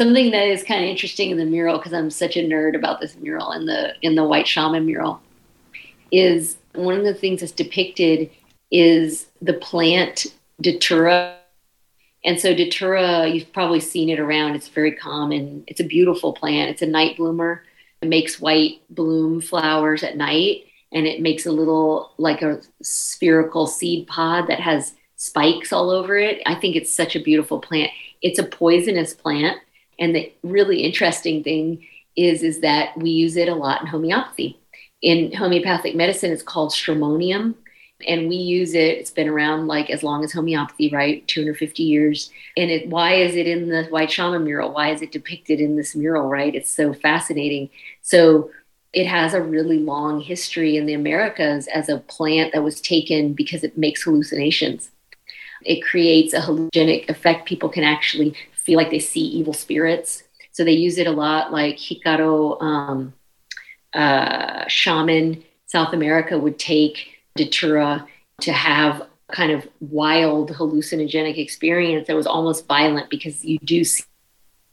Speaker 3: Something that is kind of interesting in the mural because I'm such a nerd about this mural in the in the white shaman mural is one of the things that's depicted is the plant datura. And so datura, you've probably seen it around. It's very common. It's a beautiful plant. It's a night bloomer. It makes white bloom flowers at night and it makes a little like a spherical seed pod that has spikes all over it. I think it's such a beautiful plant. It's a poisonous plant, and the really interesting thing is is that we use it a lot in homeopathy. In homeopathic medicine, it's called stramonium, and we use it. It's been around like as long as homeopathy, right? 250 years. And it, why is it in the White Shaman mural? Why is it depicted in this mural, right? It's so fascinating. So it has a really long history in the Americas as a plant that was taken because it makes hallucinations. It creates a hallucinogenic effect. People can actually feel like they see evil spirits. So they use it a lot, like Jivaro um, uh, shaman South America would take Datura to have kind of wild hallucinogenic experience that was almost violent because you do see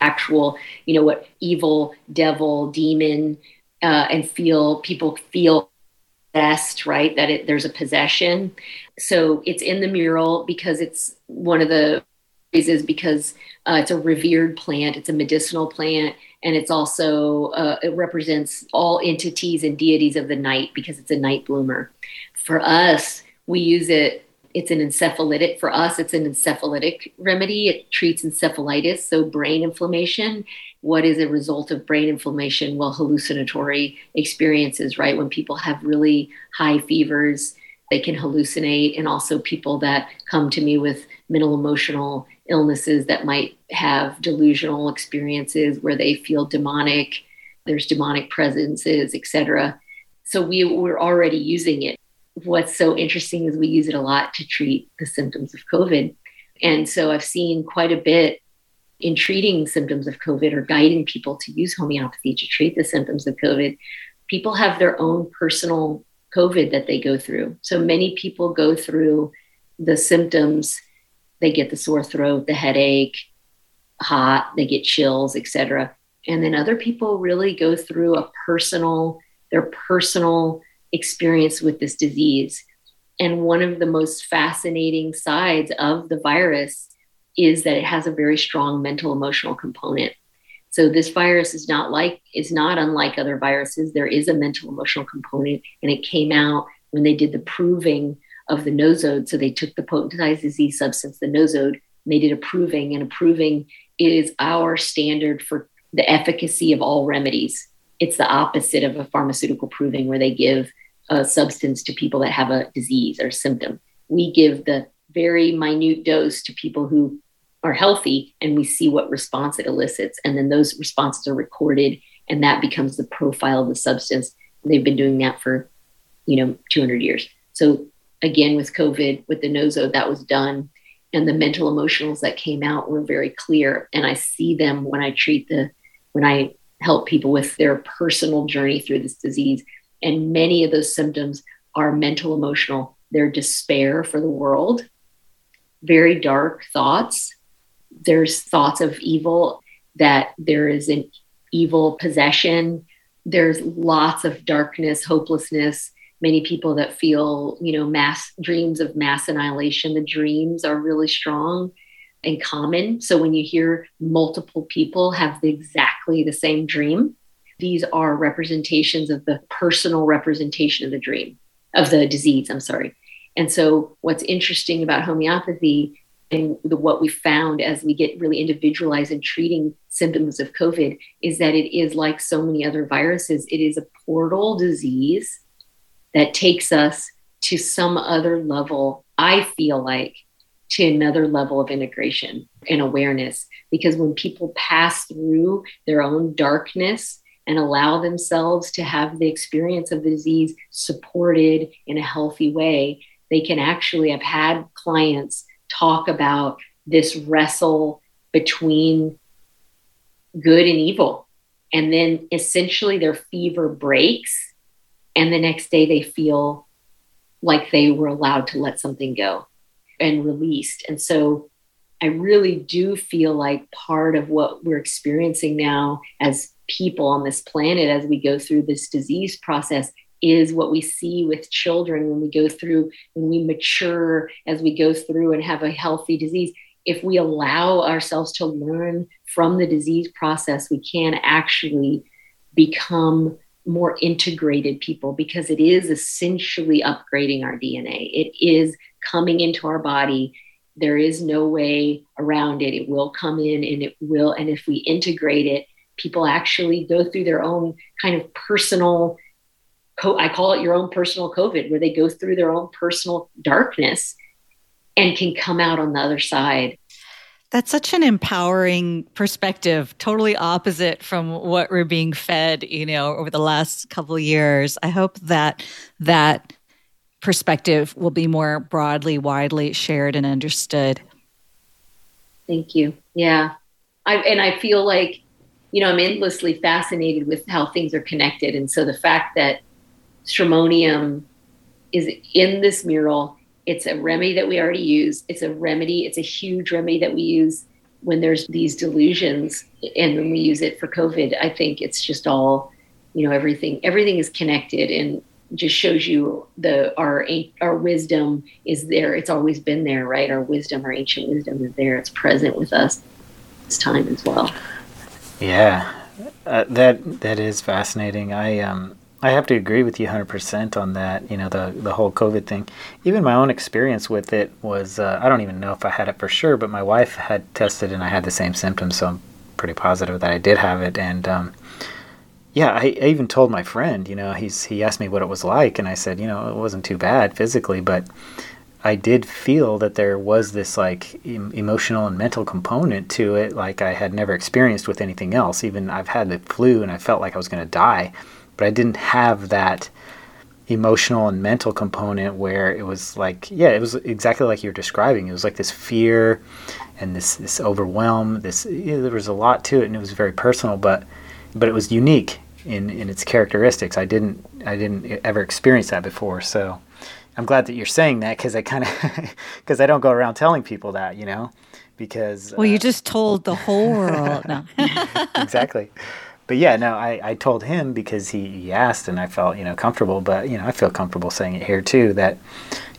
Speaker 3: actual, you know, what evil, devil, demon uh, and feel people feel best, right? That it, there's a possession. So it's in the mural because it's one of the reasons because uh, it's a revered plant. It's a medicinal plant, and it's also uh, it represents all entities and deities of the night because it's a night bloomer. For us, we use it. It's an encephalitic. For us, it's an encephalitic remedy. It treats encephalitis, so brain inflammation, what is a result of brain inflammation? Well, hallucinatory experiences, right? When people have really high fevers, they can hallucinate, and also people that come to me with mental emotional illnesses that might have delusional experiences where they feel demonic, there's demonic presences, etc. So we, we're already using it. What's so interesting is we use it a lot to treat the symptoms of COVID. And so I've seen quite a bit in treating symptoms of COVID or guiding people to use homeopathy to treat the symptoms of COVID, people have their own personal COVID that they go through. So many people go through the symptoms. They get the sore throat, the headache, hot, they get chills, etc. And then other people really go through a personal, their personal experience with this disease. And one of the most fascinating sides of the virus is that it has a very strong mental emotional component. So this virus is not like is not unlike other viruses. There is a mental emotional component, and it came out when they did the proving of the nosode. So they took the potentized disease substance, the nosode, and they did a and approving is our standard for the efficacy of all remedies. It's the opposite of a pharmaceutical proving where they give a substance to people that have a disease or symptom. We give the very minute dose to people who are healthy and we see what response it elicits. And then those responses are recorded and that becomes the profile of the substance. They've been doing that for, you know, 200 years. So again, with COVID, with the nosode, that was done. And the mental emotionals that came out were very clear. And I see them when I treat the, when I help people with their personal journey through this disease. And many of those symptoms are mental emotional. Their despair for the world, very dark thoughts. There's thoughts of evil, that there is an evil possession. There's lots of darkness, hopelessness. Many people that feel, you know, mass dreams of mass annihilation. The dreams are really strong and common. So when you hear multiple people have exactly the same dream, these are representations of the personal representation of the dream, of the disease, I'm sorry. And so what's interesting about homeopathy and the, what we found as we get really individualized in treating symptoms of COVID is that it is like so many other viruses, it is a portal disease that takes us to some other level, I feel like, to another level of integration and awareness. Because when people pass through their own darkness and allow themselves to have the experience of the disease supported in a healthy way, they can actually have had clients talk about this wrestle between good and evil. And then essentially their fever breaks. And the next day they feel like they were allowed to let something go and released. And so I really do feel like part of what we're experiencing now as people on this planet as we go through this disease process is what we see with children when we go through, when we mature, as we go through and have a healthy disease. If we allow ourselves to learn from the disease process, we can actually become more integrated people because it is essentially upgrading our DNA. It is coming into our body. There is no way around it. It will come in and it will. And if we integrate it, people actually go through their own kind of personal I call it your own personal COVID, where they go through their own personal darkness and can come out on the other side.
Speaker 2: That's such an empowering perspective, totally opposite from what we're being fed, you know, over the last couple of years. I hope that that perspective will be more broadly, widely shared and understood.
Speaker 3: Thank you. Yeah. I, and I feel like, you know, I'm endlessly fascinated with how things are connected. And so the fact that stramonium is in this mural. It's a remedy that we already use. It's a remedy, it's a huge remedy that we use when there's these delusions and when we use it for COVID. I think it's just all, you know, everything everything is connected and just shows you the our our wisdom is there. It's always been there, right? Our wisdom, our ancient wisdom is there. It's present with us this time as well.
Speaker 1: Yeah, uh, that that is fascinating. I um I have to agree with you 100% on that. You know, the the whole COVID thing. Even my own experience with it was uh, I don't even know if I had it for sure, but my wife had tested and I had the same symptoms, so I'm pretty positive that I did have it. And um, yeah, I, I, even told my friend. You know, he's he asked me what it was like, and I said, you know, it wasn't too bad physically, but I did feel that there was this like em- emotional and mental component to it, like I had never experienced with anything else. Even I've had the flu, and I felt like I was going to die but I didn't have that emotional and mental component where it was like yeah it was exactly like you're describing. It was like this fear and this this overwhelm this yeah, there was a lot to it and it was very personal but but it was unique in in its characteristics. I didn't i didn't ever experience that before. So i'm glad that you're saying that because i kind of because i don't go around telling people that you know because
Speaker 2: well uh, you just told the whole world. No.
Speaker 1: Exactly but yeah, no, I, I told him because he, he asked and I felt, you know, comfortable, but you know, I feel comfortable saying it here too, that,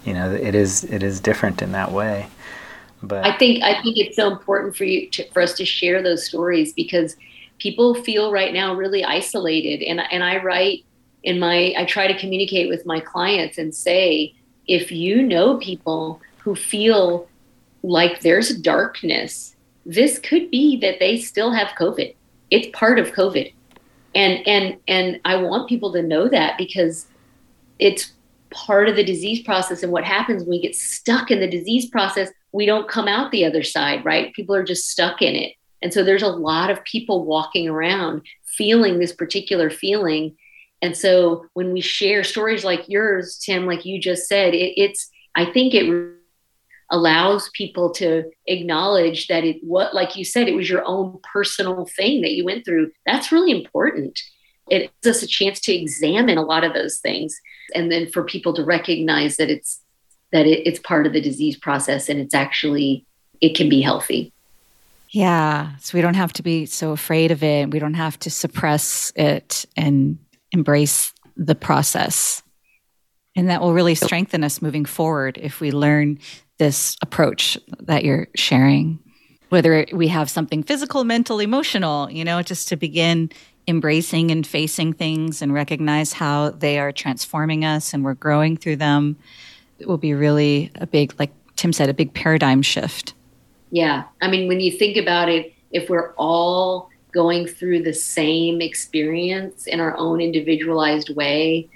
Speaker 1: you know, it is, it is different in that way. But
Speaker 3: I think, I think it's so important for you to, for us to share those stories because people feel right now really isolated. And, and I write in my, I try to communicate with my clients and say, if you know people who feel like there's darkness, this could be that they still have COVID it's part of COVID. And and and I want people to know that because it's part of the disease process. And what happens when we get stuck in the disease process, we don't come out the other side, right? People are just stuck in it. And so there's a lot of people walking around feeling this particular feeling. And so when we share stories like yours, Tim, like you just said, it, it's, I think it allows people to acknowledge that it what like you said it was your own personal thing that you went through. That's really important. It gives us a chance to examine a lot of those things and then for people to recognize that it's that it, it's part of the disease process and it's actually it can be healthy.
Speaker 2: Yeah. So we don't have to be so afraid of it. We don't have to suppress it and embrace the process. And that will really strengthen us moving forward if we learn this approach that you're sharing whether we have something physical mental emotional you know just to begin embracing and facing things and recognize how they are transforming us and we're growing through them it will be really a big like tim said a big paradigm shift.
Speaker 3: Yeah. I mean when you think about it if we're all going through the same experience in our own individualized way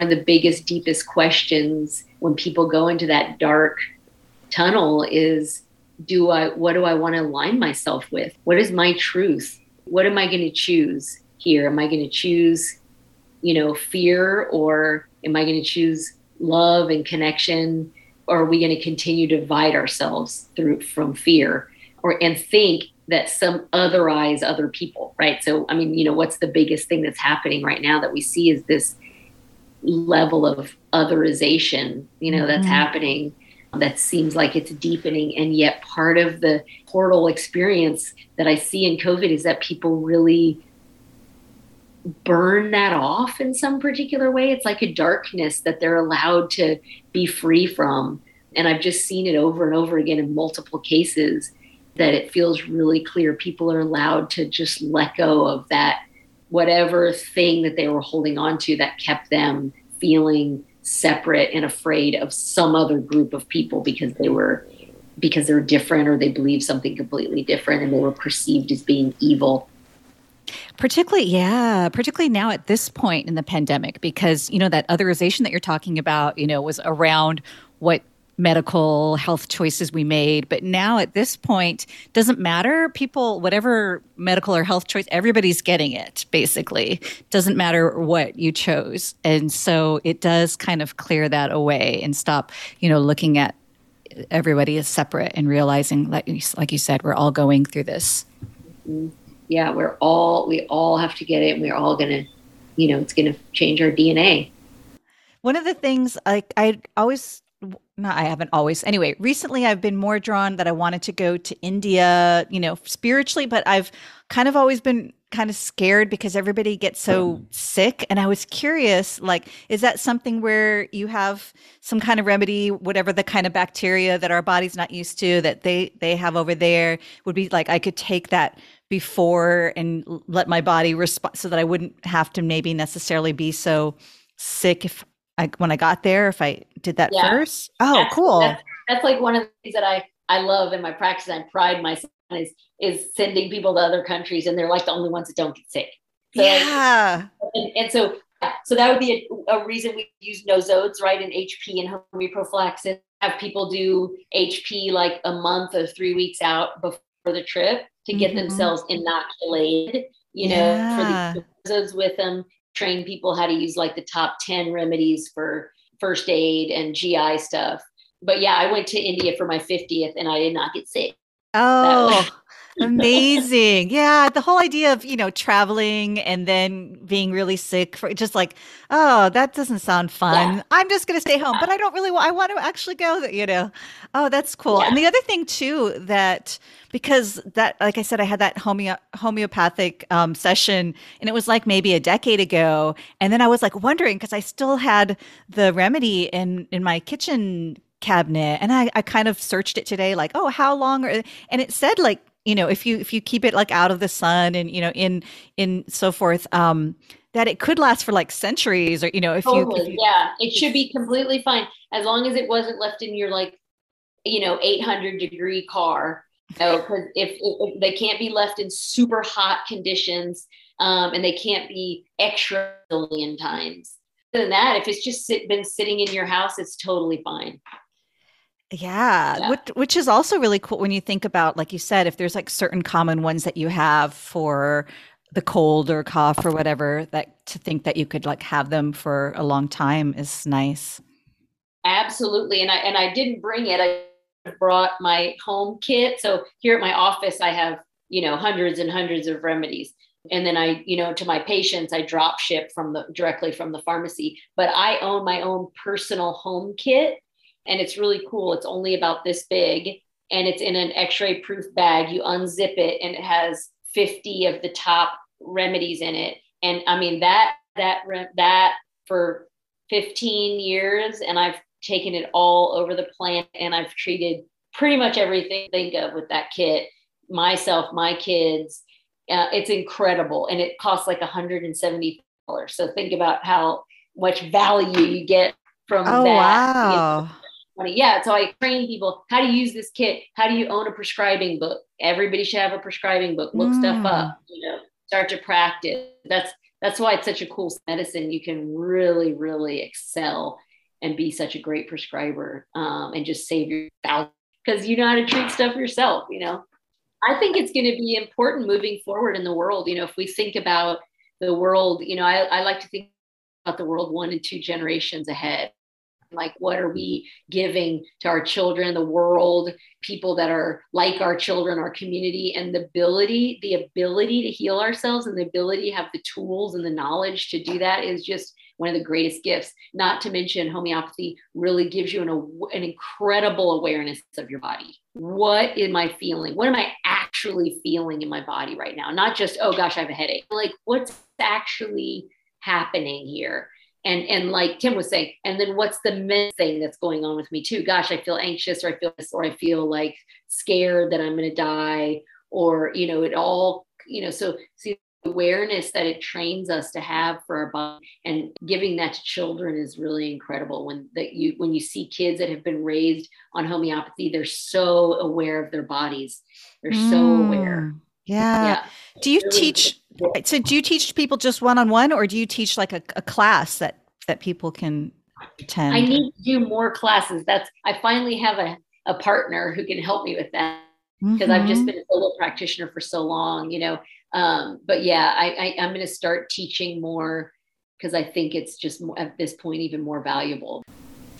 Speaker 3: and the biggest deepest questions when people go into that dark tunnel is do I what do I want to align myself with? What is my truth? What am I going to choose here? Am I going to choose, you know, fear or am I going to choose love and connection or are we going to continue to divide ourselves through from fear or and think that some otherize other people, right? So I mean, you know, what's the biggest thing that's happening right now that we see is this level of otherization, you know, that's mm-hmm. happening that seems like it's deepening. And yet, part of the portal experience that I see in COVID is that people really burn that off in some particular way. It's like a darkness that they're allowed to be free from. And I've just seen it over and over again in multiple cases that it feels really clear people are allowed to just let go of that whatever thing that they were holding on to that kept them feeling separate and afraid of some other group of people because they were because they're different or they believe something completely different and they were perceived as being evil.
Speaker 2: Particularly yeah particularly now at this point in the pandemic because you know that otherization that you're talking about you know was around what medical health choices we made. But now at this point doesn't matter. People whatever medical or health choice everybody's getting it basically. Doesn't matter what you chose. And so it does kind of clear that away and stop you know looking at everybody as separate and realizing like, like you said we're all going through this. Mm-hmm.
Speaker 3: Yeah we're all we all have to get it. And we're all gonna you know it's gonna change our dna
Speaker 2: one of the things like i always no, I haven't always. Anyway, recently I've been more drawn that I wanted to go to India, you know, spiritually, but I've kind of always been kind of scared because everybody gets so sick. And I was curious, like, is that something where you have some kind of remedy, whatever the kind of bacteria that our body's not used to that they they have over there would be like I could take that before and let my body respond so that I wouldn't have to maybe necessarily be so sick if I, when I got there if I did that yeah. first? Oh,
Speaker 3: that's,
Speaker 2: cool.
Speaker 3: That's, that's, like one of the things that I I love in my practice. I pride myself is is sending people to other countries, and they're like the only ones that don't get sick.
Speaker 2: So yeah.
Speaker 3: and, and, so so that would be a, a, reason we use nosodes, right? In HP and homeoprophylaxis, have people do HP like a month or three weeks out before the trip to get mm-hmm. themselves inoculated. You know, yeah. for the with them train people how to use like the top 10 remedies for first aid and GI stuff. But yeah, I went to India for my 50th and I did not get sick.
Speaker 2: Oh, amazing. Yeah. The whole idea of, you know, traveling and then being really sick for just like, oh, that doesn't sound fun. Yeah. I'm just going to stay home, but I don't really want, I want to actually go, you know. Oh, that's cool. Yeah. And the other thing too, that because that, like I said, I had that homeo- homeopathic um, session and it was like maybe a decade ago. And then I was like wondering because I still had the remedy in, in my kitchen cabinet and I, I kind of searched it today like oh how long are, and it said like you know if you if you keep it like out of the sun and you know in in so forth um that it could last for like centuries or you know if, totally, you, if
Speaker 3: you yeah it should be completely fine as long as it wasn't left in your like you know 800 degree car So because if, if, they can't be left in super hot conditions um, and they can't be extra billion times than that, if it's just sit, been sitting in your house, it's totally fine.
Speaker 2: Yeah, yeah. Which, which is also really cool when you think about, like you said, if there's like certain common ones that you have for the cold or cough or whatever, that to think that you could like have them for a long time is nice.
Speaker 3: Absolutely, and I and I didn't bring it. I brought my home kit. So here at my office, I have you know hundreds and hundreds of remedies and then i you know to my patients i drop ship from the directly from the pharmacy but i own my own personal home kit and it's really cool. It's only about this big and it's in an x-ray proof bag. You unzip it and it has 50 of the top remedies in it. And i mean that that that for 15 years and i've taken it all over the plant and i've treated pretty much everything I think of with that kit myself my kids. Uh, it's incredible and it costs like $170 so think about how much value you get from
Speaker 2: oh,
Speaker 3: that.
Speaker 2: wow.
Speaker 3: You know, yeah so i train people how to use this kit how do you own a prescribing book everybody should have a prescribing book look mm. stuff up you know start to practice that's that's why it's such a cool medicine you can really really excel and be such a great prescriber um, and just save your because you know how to treat stuff yourself you know I think it's going to be important moving forward in the world. You know, if we think about the world, you know, I, I like to think about the world one and two generations ahead. Like, what are we giving to our children, the world, people that are like our children, our community, and the ability, the ability to heal ourselves and the ability to have the tools and the knowledge to do that is just one of the greatest gifts. Not to mention, homeopathy really gives you an, an incredible awareness of your body. What am I feeling? What am I actually feeling in my body right now? Not just, oh gosh, I have a headache. Like, what's actually happening here? And and like tim was saying and then what's the main thing that's going on with me too? Gosh i feel anxious or i feel this or i feel like scared that i'm going to die or you know it all you know so see awareness that it trains us to have for our body and giving that to children is really incredible. When that you when you see kids that have been raised on homeopathy they're so aware of their bodies. They're mm, so aware.
Speaker 2: Yeah, yeah. do you really teach so do you teach people just one-on-one or do you teach like a, a class that that people can attend
Speaker 3: i need to do more classes that's i finally have a, a partner who can help me with that because mm-hmm. I've just mm-hmm. been a solo practitioner for so long, you know. Um, but yeah, I, I, I'm going to start teaching more because I think it's just at this point even more valuable.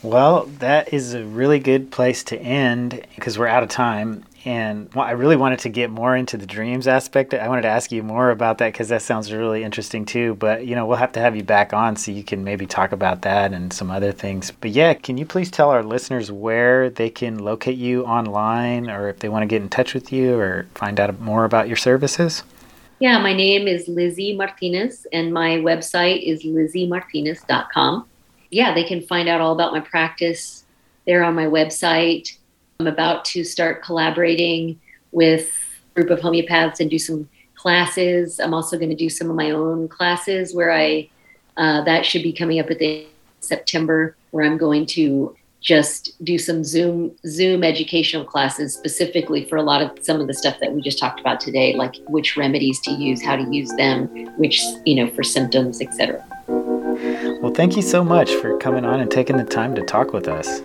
Speaker 1: Well, that is a really good place to end because we're out of time and I really wanted to get more into the dreams aspect. I wanted to ask you more about that because that sounds really interesting too. But you know, we'll have to have you back on so you can maybe talk about that and some other things. But yeah, can you please tell our listeners where they can locate you online, or if they want to get in touch with you or find out more about your services?
Speaker 3: Yeah, my name is Lizzie Martinez, and my website is lizziemartinez.com. Yeah, they can find out all about my practice there on my website I'm about to start collaborating with a group of homeopaths and do some classes. I'm also going to do some of my own classes where I, uh, that should be coming up at the September, where I'm going to just do some Zoom Zoom educational classes specifically for a lot of some of the stuff that we just talked about today, like which remedies to use, how to use them, which you know for symptoms, etc.
Speaker 1: Well, thank you so much for coming on and taking the time to talk with us.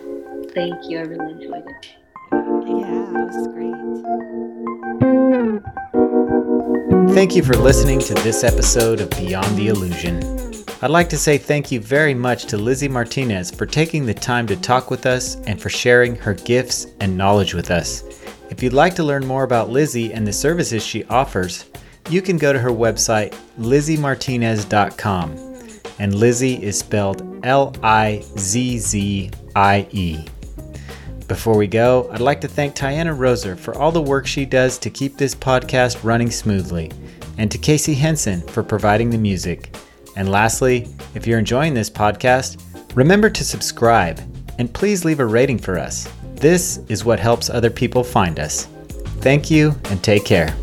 Speaker 3: Thank you. I really enjoyed it.
Speaker 2: Yeah, it was
Speaker 1: great. Thank you for listening to this episode of Beyond the Illusion. I'd like to say thank you very much to Lizzie Martinez for taking the time to talk with us and for sharing her gifts and knowledge with us. If you'd like to learn more about Lizzie and the services she offers, you can go to her website, lizziemartinez.com. And Lizzie is spelled L I Z Z I E. Before we go, I'd like to thank Tiana Roser for all the work she does to keep this podcast running smoothly, and to Casey Henson for providing the music. And lastly, if you're enjoying this podcast, remember to subscribe and please leave a rating for us. This is what helps other people find us. Thank you and take care.